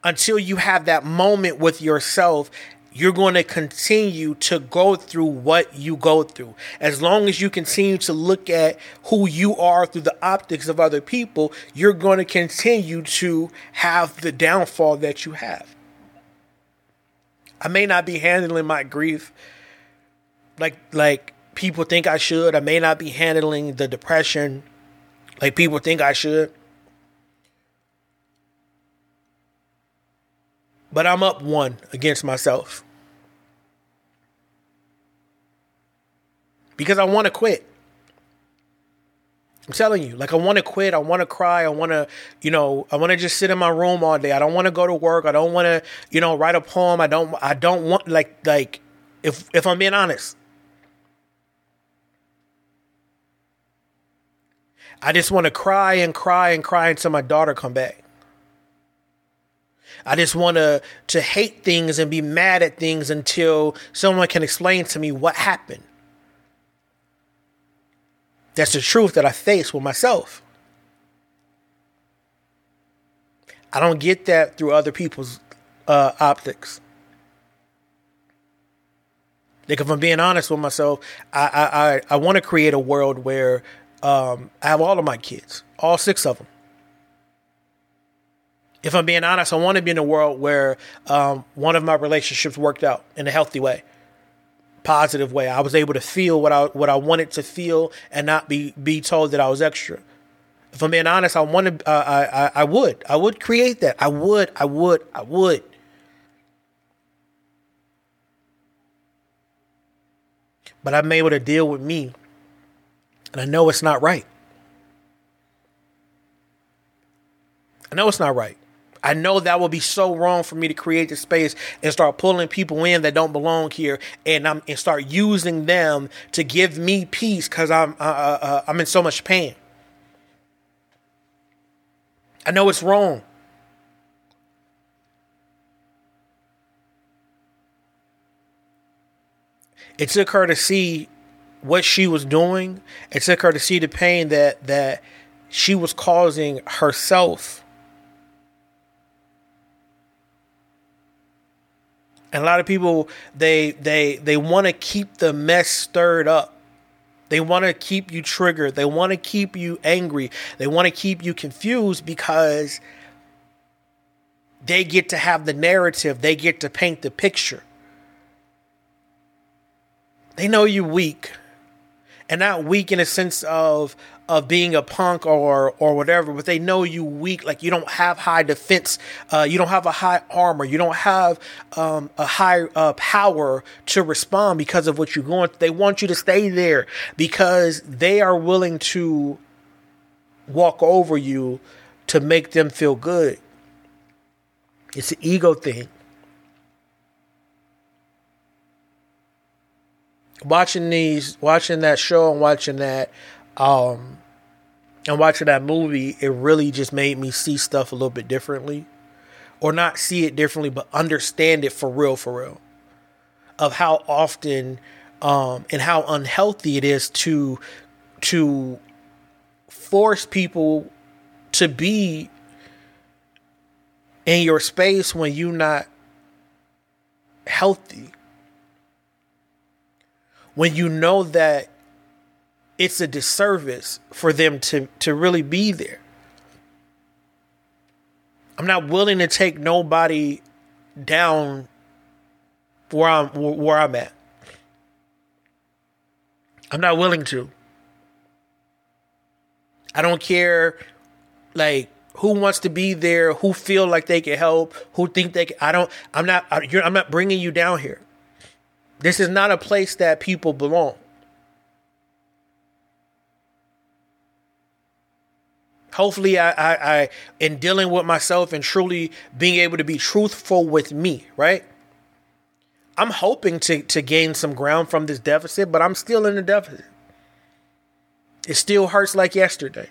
Until you have that moment with yourself you're going to continue to go through what you go through. As long as you continue to look at who you are through the optics of other people, you're going to continue to have the downfall that you have. I may not be handling my grief like like people think I should. I may not be handling the depression like people think I should. But I'm up one against myself. Because I want to quit. I'm telling you, like I want to quit. I want to cry. I want to, you know, I want to just sit in my room all day. I don't want to go to work. I don't want to, you know, write a poem. I don't. I don't want like like if if I'm being honest. I just want to cry and cry and cry until my daughter come back. I just want to to hate things and be mad at things until someone can explain to me what happened. That's the truth that I face with myself. I don't get that through other people's uh, optics. Like if I'm being honest with myself, I I I, I want to create a world where um, I have all of my kids, all six of them if I'm being honest, I want to be in a world where um, one of my relationships worked out in a healthy way, positive way. I was able to feel what I what I wanted to feel and not be be told that I was extra. If I'm being honest, I want to. Uh, I, I I would I would create that. I would I would I would. But I'm able to deal with me, and I know it's not right. I know it's not right. I know that would be so wrong for me to create the space and start pulling people in that don't belong here, and I'm and start using them to give me peace because I'm uh, uh, uh, I'm in so much pain. I know it's wrong. It took her to see what she was doing. It took her to see the pain that that she was causing herself. And a lot of people they they they want to keep the mess stirred up. They want to keep you triggered. They want to keep you angry. They want to keep you confused because they get to have the narrative. They get to paint the picture. They know you weak. And not weak in a sense of of being a punk or or whatever, but they know you weak. Like you don't have high defense, uh, you don't have a high armor, you don't have um, a high uh, power to respond because of what you're going. They want you to stay there because they are willing to walk over you to make them feel good. It's an ego thing. Watching these, watching that show and watching that, um, and watching that movie, it really just made me see stuff a little bit differently. Or not see it differently, but understand it for real, for real. Of how often um, and how unhealthy it is to to force people to be in your space when you're not healthy. When you know that it's a disservice for them to, to really be there. I'm not willing to take nobody down where I'm where I'm at. I'm not willing to. I don't care like who wants to be there, who feel like they can help, who think they can. I don't. I'm not. I'm not bringing you down here. This is not a place that people belong. Hopefully, I, I, I, in dealing with myself and truly being able to be truthful with me, right? I'm hoping to to gain some ground from this deficit, but I'm still in the deficit. It still hurts like yesterday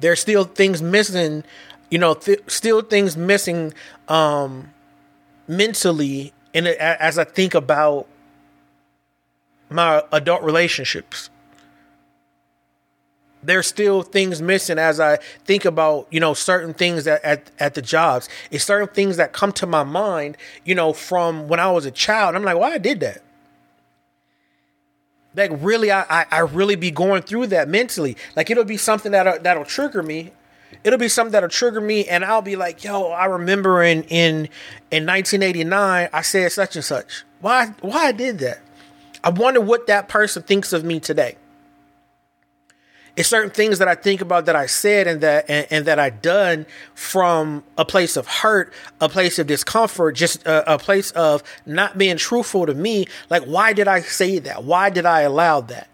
there's still things missing, you know, th- still things missing um, mentally. And as I think about my adult relationships, there's still things missing as I think about, you know, certain things at, at the jobs. It's certain things that come to my mind, you know, from when I was a child. I'm like, why well, I did that like really I, I, I really be going through that mentally like it'll be something that that'll trigger me it'll be something that'll trigger me and i'll be like yo i remember in in in 1989 i said such and such why why i did that i wonder what that person thinks of me today it's certain things that I think about that I said and that and, and that I done from a place of hurt, a place of discomfort, just a, a place of not being truthful to me. Like, why did I say that? Why did I allow that?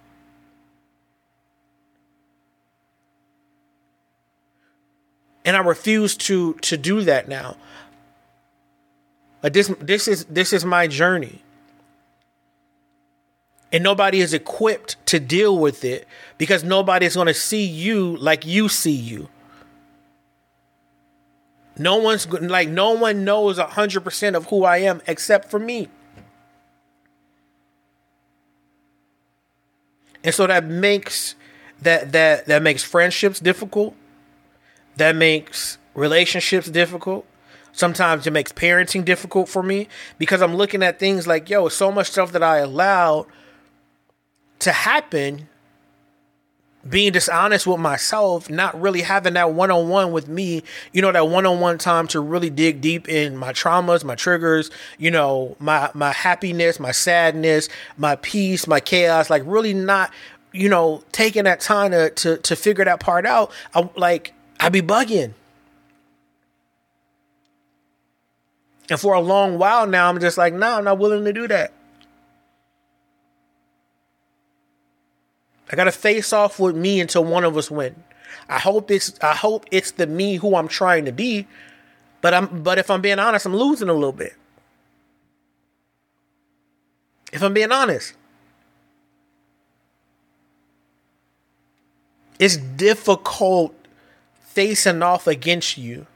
And I refuse to to do that now. But this this is this is my journey and nobody is equipped to deal with it because nobody is going to see you like you see you. No one's like no one knows 100% of who I am except for me. And so that makes that that that makes friendships difficult. That makes relationships difficult. Sometimes it makes parenting difficult for me because I'm looking at things like, yo, so much stuff that I allowed to happen being dishonest with myself, not really having that one on one with me, you know, that one on one time to really dig deep in my traumas, my triggers, you know, my my happiness, my sadness, my peace, my chaos, like really not, you know, taking that time to to, to figure that part out. I'm like I be bugging. And for a long while now, I'm just like, no, nah, I'm not willing to do that. I gotta face off with me until one of us win. I hope it's I hope it's the me who I'm trying to be, but I'm but if I'm being honest, I'm losing a little bit. If I'm being honest. It's difficult facing off against you.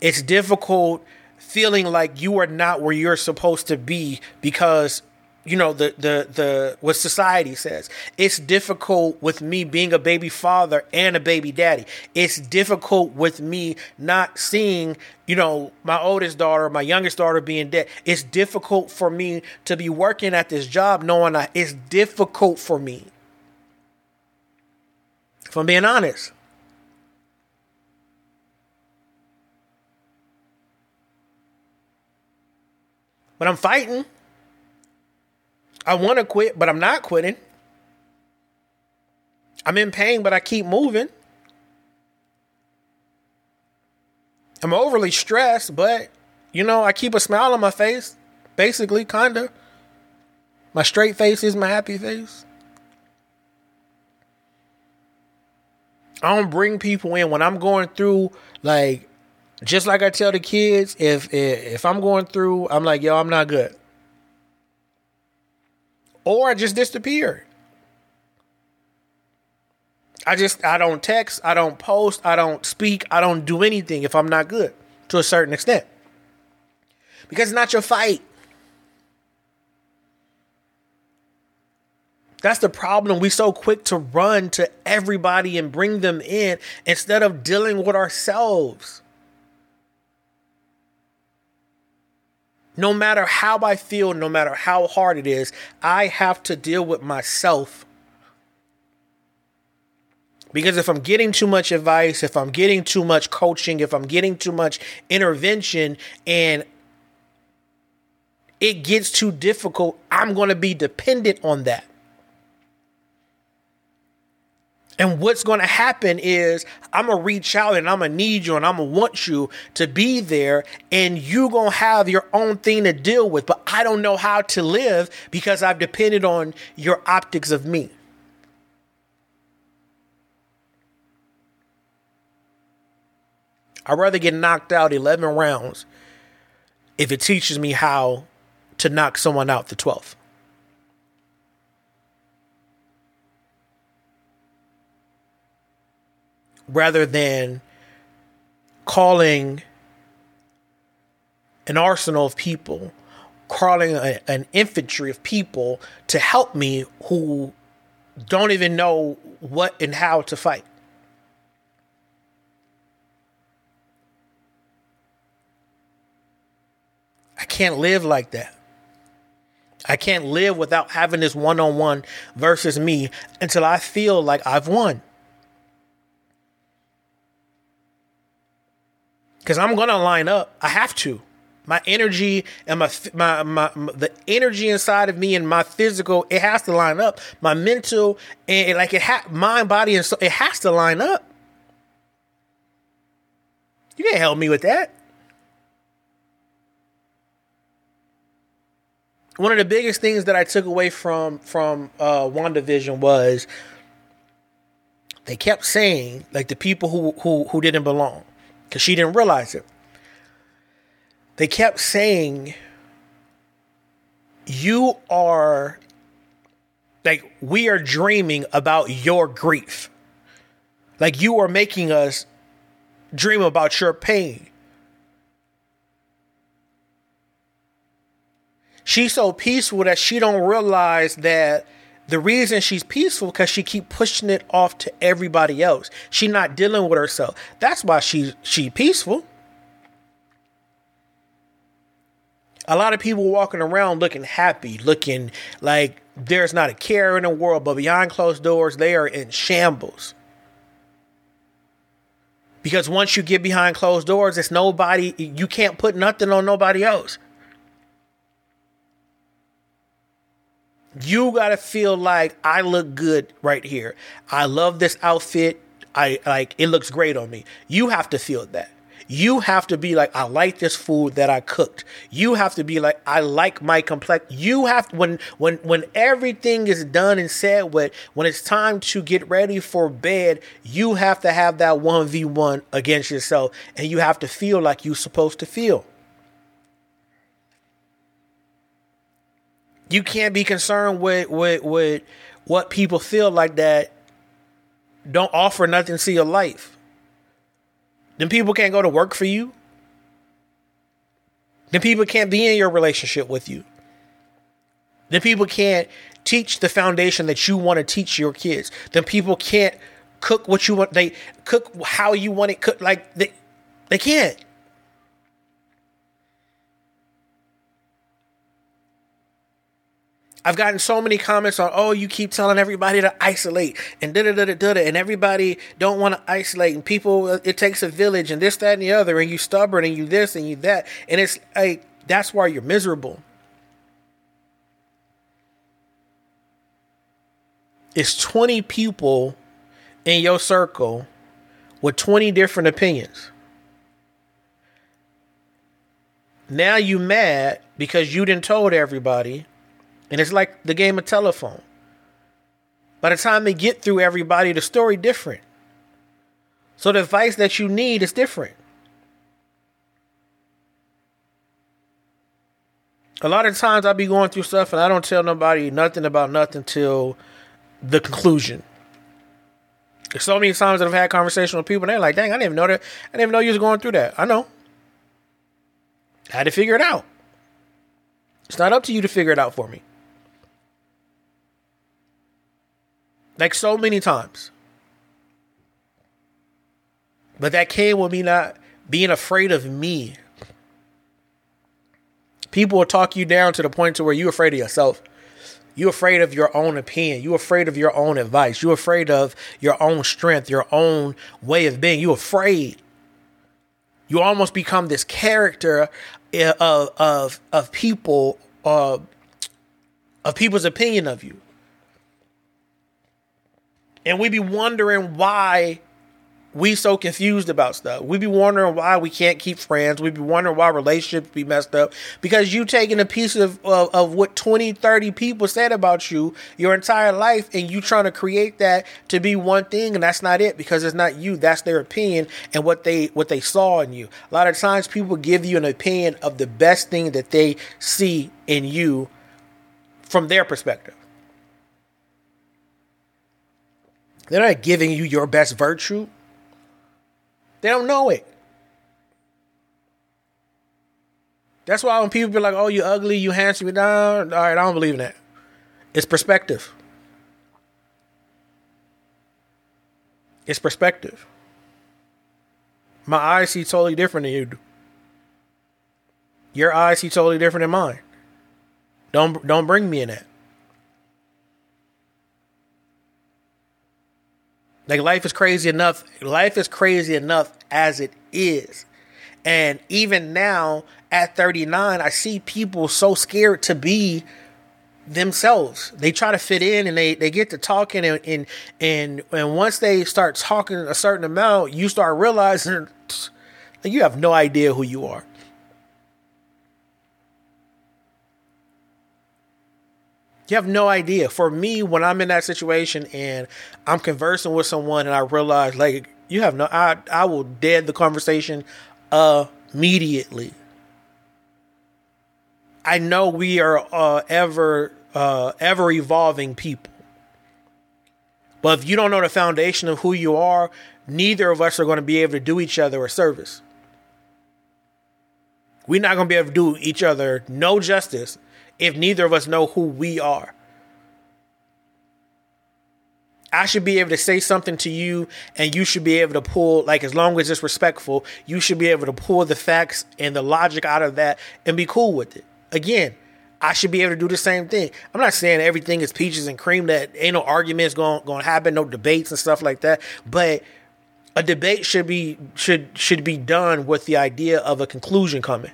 It's difficult feeling like you are not where you're supposed to be because you know the the the what society says. It's difficult with me being a baby father and a baby daddy. It's difficult with me not seeing you know my oldest daughter my youngest daughter being dead. It's difficult for me to be working at this job knowing that it's difficult for me. If i'm being honest but i'm fighting I want to quit, but I'm not quitting. I'm in pain, but I keep moving. I'm overly stressed, but you know, I keep a smile on my face. Basically, kinda. My straight face is my happy face. I don't bring people in when I'm going through like just like I tell the kids if if, I'm going through I'm like yo I'm not good or I just disappear. I just I don't text, I don't post, I don't speak, I don't do anything if I'm not good to a certain extent. Because it's not your fight. That's the problem. We so quick to run to everybody and bring them in instead of dealing with ourselves. No matter how I feel, no matter how hard it is, I have to deal with myself. Because if I'm getting too much advice, if I'm getting too much coaching, if I'm getting too much intervention and it gets too difficult, I'm going to be dependent on that. And what's going to happen is I'm going to reach out and I'm going to need you and I'm going to want you to be there and you going to have your own thing to deal with. But I don't know how to live because I've depended on your optics of me. I'd rather get knocked out 11 rounds if it teaches me how to knock someone out the 12th. Rather than calling an arsenal of people, calling a, an infantry of people to help me who don't even know what and how to fight. I can't live like that. I can't live without having this one on one versus me until I feel like I've won. Because I'm gonna line up. I have to. My energy and my, my, my the energy inside of me and my physical it has to line up. My mental and like it ha- mind, body, and so it has to line up. You can't help me with that. One of the biggest things that I took away from from uh, WandaVision was they kept saying like the people who who who didn't belong because she didn't realize it. They kept saying, You are like, we are dreaming about your grief. Like, you are making us dream about your pain. She's so peaceful that she don't realize that the reason she's peaceful because she keep pushing it off to everybody else. She not dealing with herself. That's why she she peaceful. A lot of people walking around looking happy, looking like there's not a care in the world, but behind closed doors, they are in shambles. Because once you get behind closed doors, it's nobody, you can't put nothing on nobody else. You got to feel like I look good right here. I love this outfit. I like it looks great on me. You have to feel that. You have to be like, I like this food that I cooked. You have to be like, I like my complex. You have to, when when when everything is done and said with, when it's time to get ready for bed, you have to have that one v one against yourself, and you have to feel like you're supposed to feel. You can't be concerned with, with, with what people feel like that don't offer nothing to your life. Then people can't go to work for you. Then people can't be in your relationship with you. Then people can't teach the foundation that you want to teach your kids. Then people can't cook what you want. They cook how you want it cooked. Like they, they can't. I've gotten so many comments on, oh, you keep telling everybody to isolate and da da da da da, and everybody don't want to isolate, and people, it takes a village, and this, that, and the other, and you stubborn, and you this, and you that, and it's like that's why you're miserable. It's 20 people in your circle with 20 different opinions. Now you mad because you didn't told everybody and it's like the game of telephone. By the time they get through everybody, the story different. So the advice that you need is different. A lot of times I'll be going through stuff and I don't tell nobody nothing about nothing till the conclusion. so many times that I've had conversations with people and they're like, dang, I didn't even know that. I didn't even know you was going through that. I know. I had to figure it out. It's not up to you to figure it out for me. Like so many times. But that came with me not being afraid of me. People will talk you down to the point to where you're afraid of yourself. You're afraid of your own opinion. You're afraid of your own advice. You're afraid of your own strength, your own way of being. You're afraid. You almost become this character eh, of of of people uh, of people's opinion of you. And we be wondering why we so confused about stuff. We be wondering why we can't keep friends. We be wondering why relationships be messed up because you taking a piece of, of, of what 20, 30 people said about you your entire life and you trying to create that to be one thing and that's not it because it's not you. That's their opinion and what they what they saw in you. A lot of times people give you an opinion of the best thing that they see in you from their perspective. They're not giving you your best virtue. They don't know it. That's why when people be like, "Oh, you ugly, you handsome, you down," all right, I don't believe in that. It's perspective. It's perspective. My eyes see totally different than you do. Your eyes see totally different than mine. Don't don't bring me in that. Like life is crazy enough. Life is crazy enough as it is. And even now at 39, I see people so scared to be themselves. They try to fit in and they, they get to talking and, and and and once they start talking a certain amount, you start realizing *laughs* you have no idea who you are. You have no idea. For me, when I'm in that situation and I'm conversing with someone and I realize like you have no I I will dead the conversation immediately. I know we are uh, ever uh, ever evolving people. But if you don't know the foundation of who you are, neither of us are going to be able to do each other a service. We're not going to be able to do each other no justice if neither of us know who we are. I should be able to say something to you and you should be able to pull, like, as long as it's respectful, you should be able to pull the facts and the logic out of that and be cool with it. Again, I should be able to do the same thing. I'm not saying everything is peaches and cream, that ain't no arguments going, going to happen, no debates and stuff like that, but a debate should be should should be done with the idea of a conclusion coming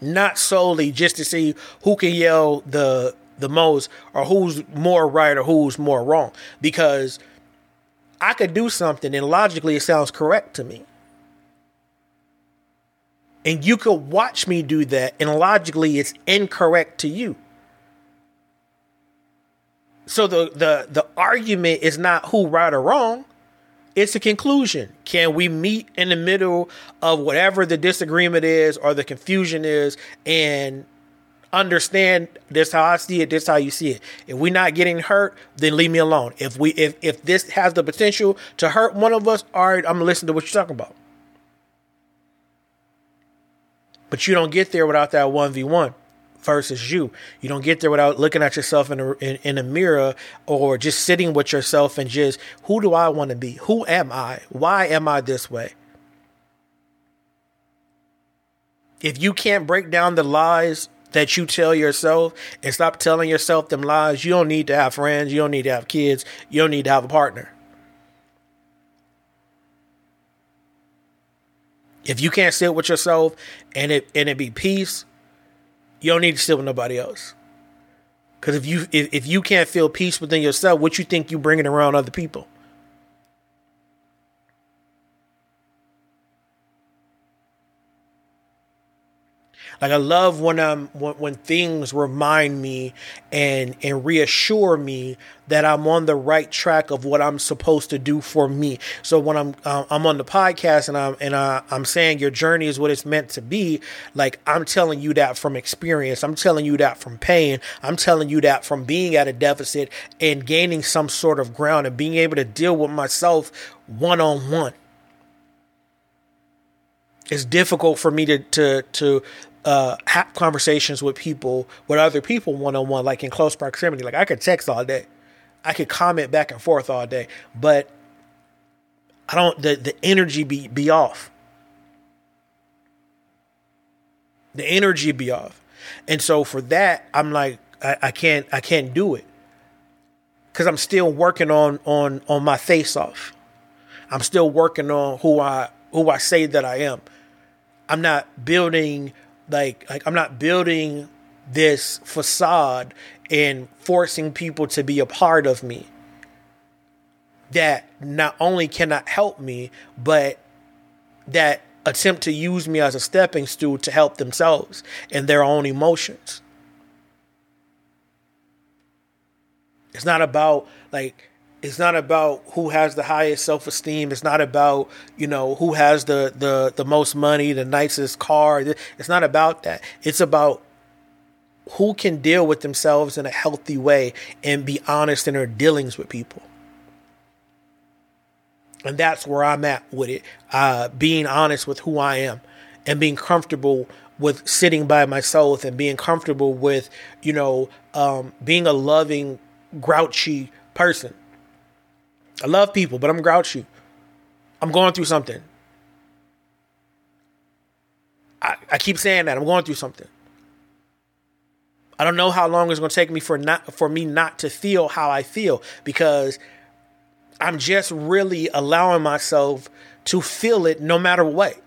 not solely just to see who can yell the the most or who's more right or who's more wrong because I could do something and logically it sounds correct to me. And you could watch me do that and logically it's incorrect to you. So the the the argument is not who right or wrong it's a conclusion. Can we meet in the middle of whatever the disagreement is or the confusion is and understand this how I see it, this how you see it. If we're not getting hurt, then leave me alone. If we if if this has the potential to hurt one of us, all right, I'm gonna listen to what you're talking about. But you don't get there without that 1v1 versus you. You don't get there without looking at yourself in a, in, in a mirror or just sitting with yourself and just, who do I want to be? Who am I? Why am I this way? If you can't break down the lies that you tell yourself and stop telling yourself them lies, you don't need to have friends, you don't need to have kids, you don't need to have a partner. If you can't sit with yourself and it and it be peace, you don't need to sit with nobody else. Because if you if, if you can't feel peace within yourself, what you think you bringing around other people? Like I love when um when, when things remind me and and reassure me that I'm on the right track of what I'm supposed to do for me. So when I'm uh, I'm on the podcast and I'm and I, I'm saying your journey is what it's meant to be, like I'm telling you that from experience. I'm telling you that from pain. I'm telling you that from being at a deficit and gaining some sort of ground and being able to deal with myself one on one it's difficult for me to to to uh, have conversations with people, with other people one on one, like in close proximity. Like I could text all day, I could comment back and forth all day, but I don't. The the energy be be off. The energy be off, and so for that, I'm like, I, I can't I can't do it because I'm still working on on on my face off. I'm still working on who I who I say that I am. I'm not building like like I'm not building this facade and forcing people to be a part of me that not only cannot help me but that attempt to use me as a stepping stool to help themselves and their own emotions. It's not about like it's not about who has the highest self-esteem. It's not about you know who has the the the most money the nicest car. It's not about that. It's about who can deal with themselves in a healthy way and be honest in their dealings with people. And that's where i'm at with it. Uh, being honest with who i am and being comfortable with sitting by myself and being comfortable with you know um, being a loving grouchy person I love people, but I'm grouchy. I'm going through something. I, I keep saying that I'm going through something. I don't know how long it's going to take me for not for me not to feel how I feel because I'm just really allowing myself to feel it no matter what.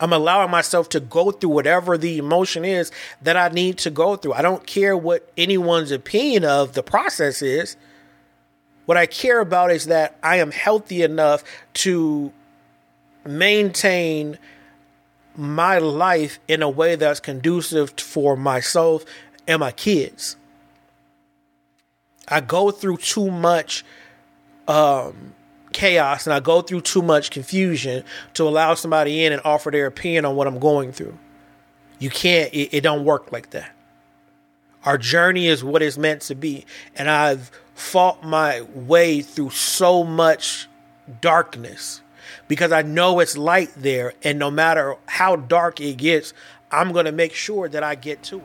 I'm allowing myself to go through whatever the emotion is that I need to go through. I don't care what anyone's opinion of the process is. What I care about is that I am healthy enough to maintain my life in a way that's conducive for myself and my kids. I go through too much um, chaos and I go through too much confusion to allow somebody in and offer their opinion on what I'm going through. You can't, it, it don't work like that. Our journey is what it's meant to be. And I've fought my way through so much darkness because I know it's light there. And no matter how dark it gets, I'm going to make sure that I get to it.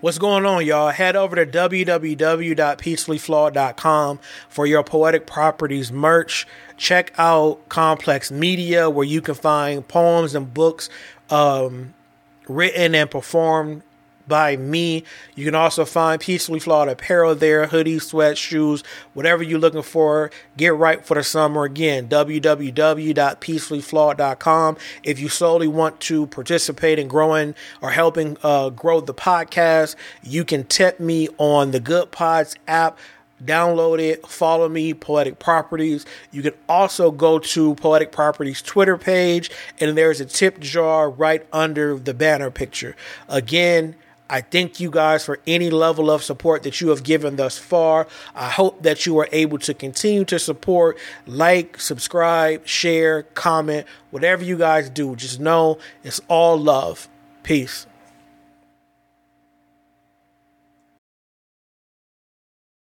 What's going on, y'all? Head over to www.peacefullyflawed.com for your poetic properties merch. Check out Complex Media, where you can find poems and books um, written and performed by me. You can also find Peacefully Flawed apparel there, hoodies, sweats, shoes, whatever you're looking for. Get right for the summer. Again, www.peacefullyflawed.com. If you solely want to participate in growing or helping uh, grow the podcast, you can tip me on the Goodpods app download it, follow me, Poetic Properties. You can also go to Poetic Properties Twitter page, and there's a tip jar right under the banner picture. Again, I thank you guys for any level of support that you have given thus far. I hope that you are able to continue to support, like, subscribe, share, comment, whatever you guys do. Just know it's all love. Peace.